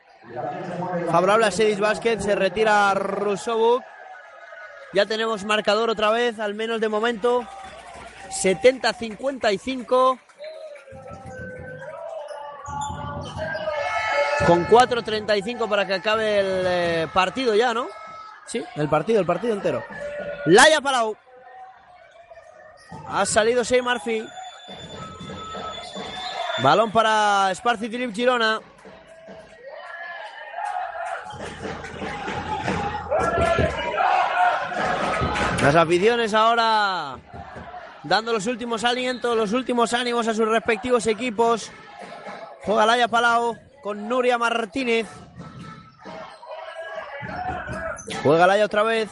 Favorable a Sedis Basket, se retira Rusovuk. Ya tenemos marcador otra vez, al menos de momento. 70-55. Con 4.35 para que acabe el eh, partido ya, ¿no? Sí, el partido, el partido entero. Laia Palau. Ha salido Shea Murphy. Balón para Sparci Philip Girona. Las aficiones ahora dando los últimos alientos, los últimos ánimos a sus respectivos equipos. Juega Laia Palau con Nuria Martínez. Juega Laia otra vez.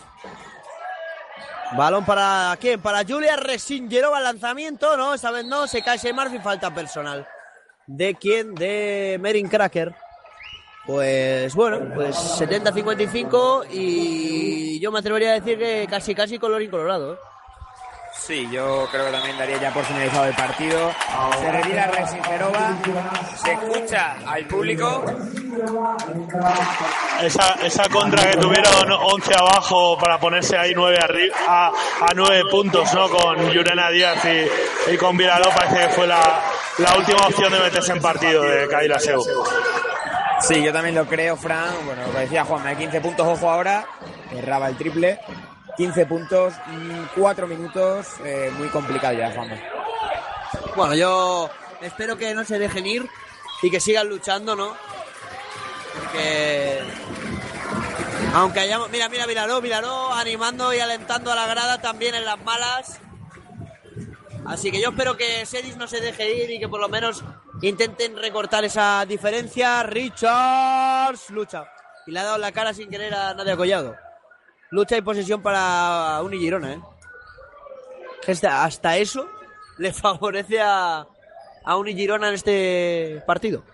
Balón para quién? Para Julia Resingerova lanzamiento. No, esta vez no. Se cae Murphy. Falta personal. ¿De quién? De Merin Cracker. Pues bueno, pues 70-55 y yo me atrevería a decir que casi casi color incolorado. ¿eh? Sí, yo creo que también daría ya por finalizado el partido. Se retira Resingerova. Se escucha al público. Esa, esa contra que tuvieron 11 abajo para ponerse ahí 9 arriba, a, a 9 puntos, ¿no? Con Yurena Díaz y, y con Viraló parece que fue la, la última opción de meterse en partido de Kaila Seu. Sí, yo también lo creo, Fran. Bueno, lo decía Juanma, 15 puntos, ojo ahora. Erraba el triple. 15 puntos, 4 minutos. eh, muy complicado ya, Juanma. Bueno, yo espero que no se dejen ir y que sigan luchando, ¿no? Porque aunque hayamos, mira, mira, Vilaró, Vilaró animando y alentando a la grada también en las malas. Así que yo espero que Sedis no se deje ir y que por lo menos intenten recortar esa diferencia. Richards lucha y le ha dado la cara sin querer a Nadia Collado. Lucha y posesión para Uni Girona, ¿eh? Que hasta, eso le favorece a, a Girona en este partido.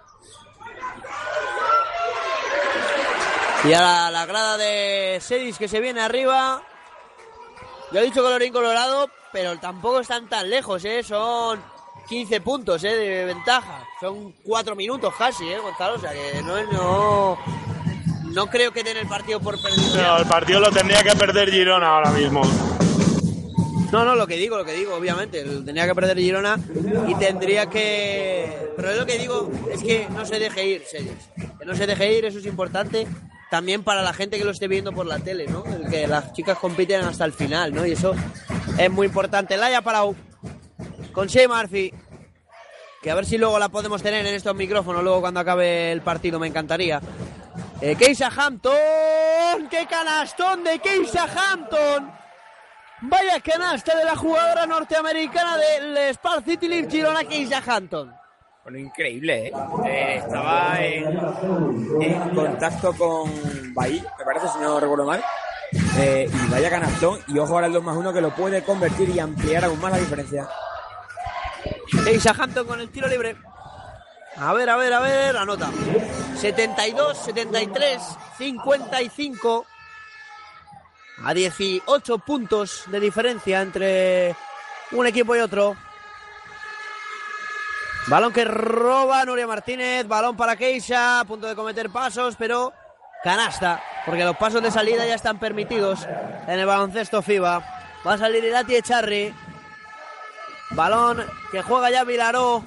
Y a la, la grada de Sedis que se viene arriba. Yo he dicho colorín colorado, pero tampoco están tan lejos, ¿eh? Son 15 puntos, ¿eh? De ventaja. Son 4 minutos casi, ¿eh, Gonzalo? O sea que no. No, no creo que den el partido por perdido. No, el partido lo tendría que perder Girona ahora mismo. No, no, lo que digo, lo que digo, obviamente. Tendría que perder Girona y tendría que. Pero lo que digo es que no se deje ir, Sedis. Que no se deje ir, eso es importante. También para la gente que lo esté viendo por la tele, ¿no? El que las chicas compiten hasta el final, ¿no? Y eso es muy importante. Laia Palau con Shea Murphy. Que a ver si luego la podemos tener en estos micrófonos, luego cuando acabe el partido, me encantaría. Eh, Keisha Hampton, qué canastón de Keisha Hampton. Vaya canasta de la jugadora norteamericana del Spar City Leaf Girona, Keisha Hampton. Bueno, increíble, ¿eh? Eh, estaba en, contacto con Bahí, me parece, si no recuerdo mal. Eh, y vaya canastón. Y ojo ahora el 2 más 1 que lo puede convertir y ampliar aún más la diferencia. Keisha Hampton con el tiro libre. A ver, a ver, a ver, anota. 72, 73, 55. A 18 puntos de diferencia entre un equipo y otro. Balón que roba Nuria Martínez, balón para Keisha, a punto de cometer pasos, pero canasta, porque los pasos de salida ya están permitidos en el baloncesto FIBA. Va a salir Irati Echarri. Balón que juega ya Vilaró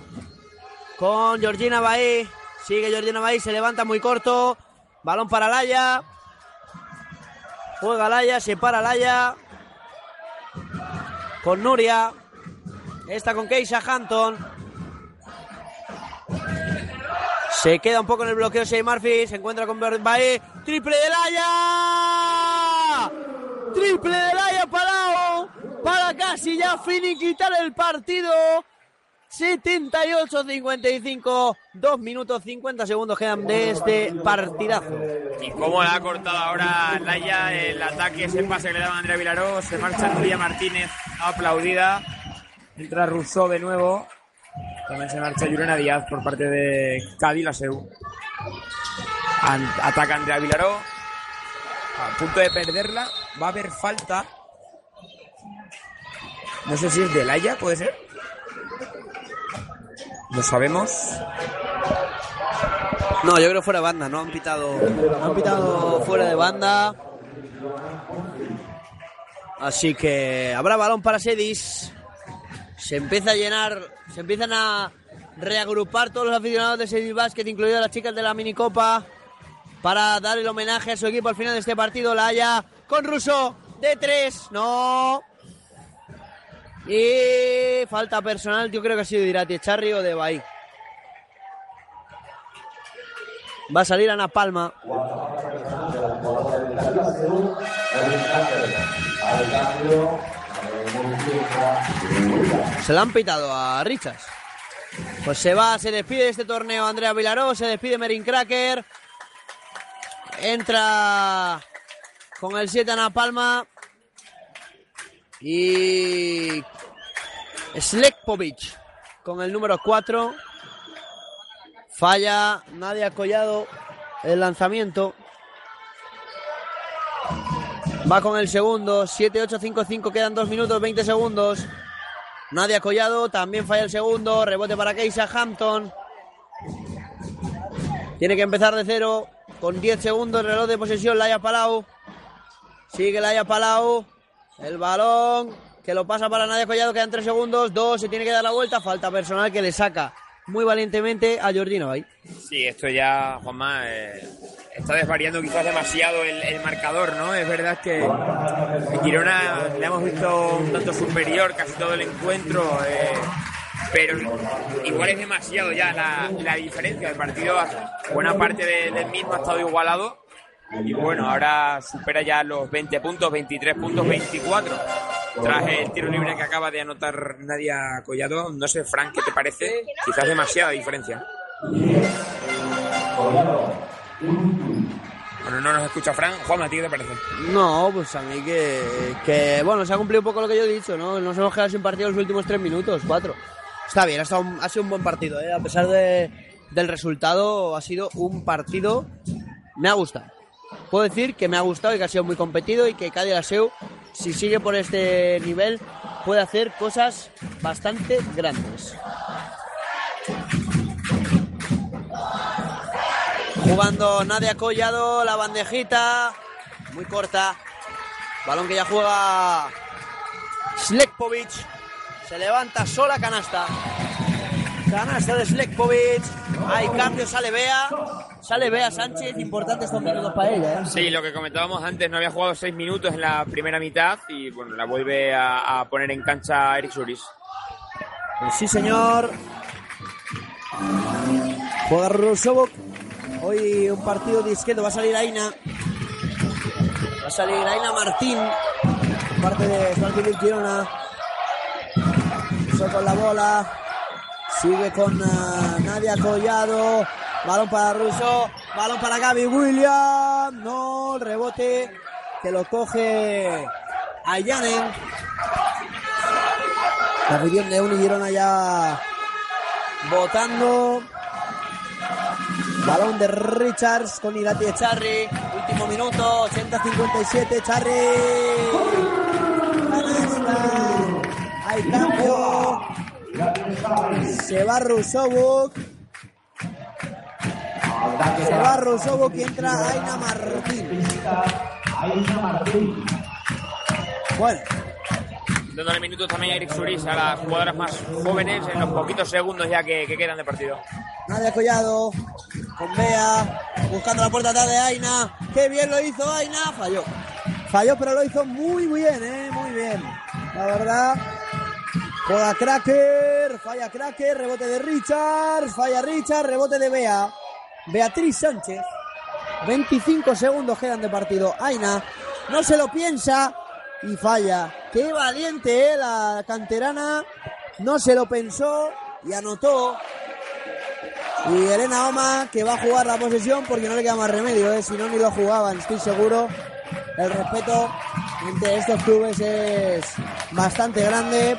con Georgina Bahí. Sigue Georgina Bahí, se levanta muy corto. Balón para Laya. Juega Laya, se para Laya. Con Nuria. Esta con Keisha Hampton. Se queda un poco en el bloqueo Shea Murphy. Se encuentra con Bahí. Triple de Laya. Triple de Laya Palau. Para casi ya finiquitar el partido. 78-55. 2 minutos 50 segundos quedan de este partidazo. Y cómo la ha cortado ahora Laia el ataque, ese pase que le daba Andrea Vilaró. Se marcha Nuria Martínez aplaudida. Entra Rousseau de nuevo. También se marcha Yurena Díaz por parte de Cádiz, la SEU. An- ataca Andrea Vilaró. A punto de perderla. Va a haber falta. No sé si es de Laia, puede ser. No sabemos. No, yo creo fuera de banda, no han pitado, han pitado fuera de banda. Así que habrá balón para Sedis. Se empieza a llenar, se empiezan a reagrupar todos los aficionados de Sedis Basket, incluidas las chicas de la minicopa, para dar el homenaje a su equipo al final de este partido. La haya con Russo de tres. No. Y falta personal, yo creo que ha sido de Irati Echarri de Bahí. Va a salir Ana Palma. Se la han pitado a Richards. Pues se va, se despide de este torneo Andrea Vilaró, se despide Merin Cracker. Entra con el 7 Ana Palma. Y Slekpovic con el número 4. Falla Nadia Collado el lanzamiento. Va con el segundo, 7-8-5-5, quedan 2 minutos 20 segundos. Nadia Collado también falla el segundo, rebote para Keisa Hampton. Tiene que empezar de cero, con 10 segundos, reloj de posesión, Laia Palau. Sigue Laia Palau, el balón que lo pasa para Nadia Collado, quedan 3 segundos, 2, se tiene que dar la vuelta, falta personal que le saca muy valientemente a Jordino ahí. Sí, esto ya, Juanma, eh, está desvariando quizás demasiado el, el, marcador, ¿no? Es verdad que Girona le hemos visto un tanto superior casi todo el encuentro, eh, pero igual es demasiado ya la, la diferencia. El partido, buena parte de, del mismo ha estado igualado. Y bueno, ahora supera ya los 20 puntos, 23 puntos, 24 tras el tiro libre que acaba de anotar Nadia Collado. No sé, Frank, ¿qué te parece? Quizás demasiada diferencia. Bueno, no nos escucha Frank. Juan, ¿a ti qué te parece? No, pues a mí que, que, bueno, se ha cumplido un poco lo que yo he dicho, ¿no? Nos hemos quedado sin partido los últimos tres minutos, cuatro. Está bien, ha, estado, ha sido un buen partido, ¿eh? A pesar de, del resultado, ha sido un partido... Me ha gustado. Puedo decir que me ha gustado y que ha sido muy competido y que Cádiz Aseu si sigue por este nivel, puede hacer cosas bastante grandes. Jugando Nadia Collado, la bandejita, muy corta. Balón que ya juega Slekpovic. Se levanta sola canasta. Canasta de Slekpovic. Hay cambio, sale Bea. Sale Bea Sánchez, importante estos minutos para ella. ¿eh? Sí, lo que comentábamos antes, no había jugado seis minutos en la primera mitad y bueno, la vuelve a, a poner en cancha Eric Suris. Pues sí, señor. Juega Rusovok. Hoy un partido disqueto. Va a salir Aina. Va a salir Aina Martín. Parte de Franklin Girona. Eso con la bola. Sigue con uh, Nadia Collado. Balón para Russo. Balón para Gaby Williams. No, el rebote que lo coge Ayanen. La afición de Uni Girona ya votando. Balón de Richards con Irati Echarri. Último minuto, 80-57. Echarri. Hay cambio. Se va Rusovuk. Se va Rusovuk y entra Aina Martín. Bueno. Dándole minutos también a Eric Suris, a las jugadoras más jóvenes, en los poquitos segundos ya que, que quedan de partido. Nadia Collado, con Bea, buscando la puerta atrás de Aina. ¡Qué bien lo hizo Aina! Falló. Falló, pero lo hizo muy bien, ¿eh? Muy bien. La verdad. Juega Cracker, falla Cracker, rebote de Richard, falla Richard, rebote de Bea. Beatriz Sánchez. 25 segundos quedan de partido. Aina no se lo piensa y falla. Qué valiente, ¿eh? La canterana no se lo pensó y anotó. Y Elena Oma que va a jugar la posesión porque no le queda más remedio, ¿eh? si no ni lo jugaban, estoy seguro. El respeto entre estos clubes es bastante grande.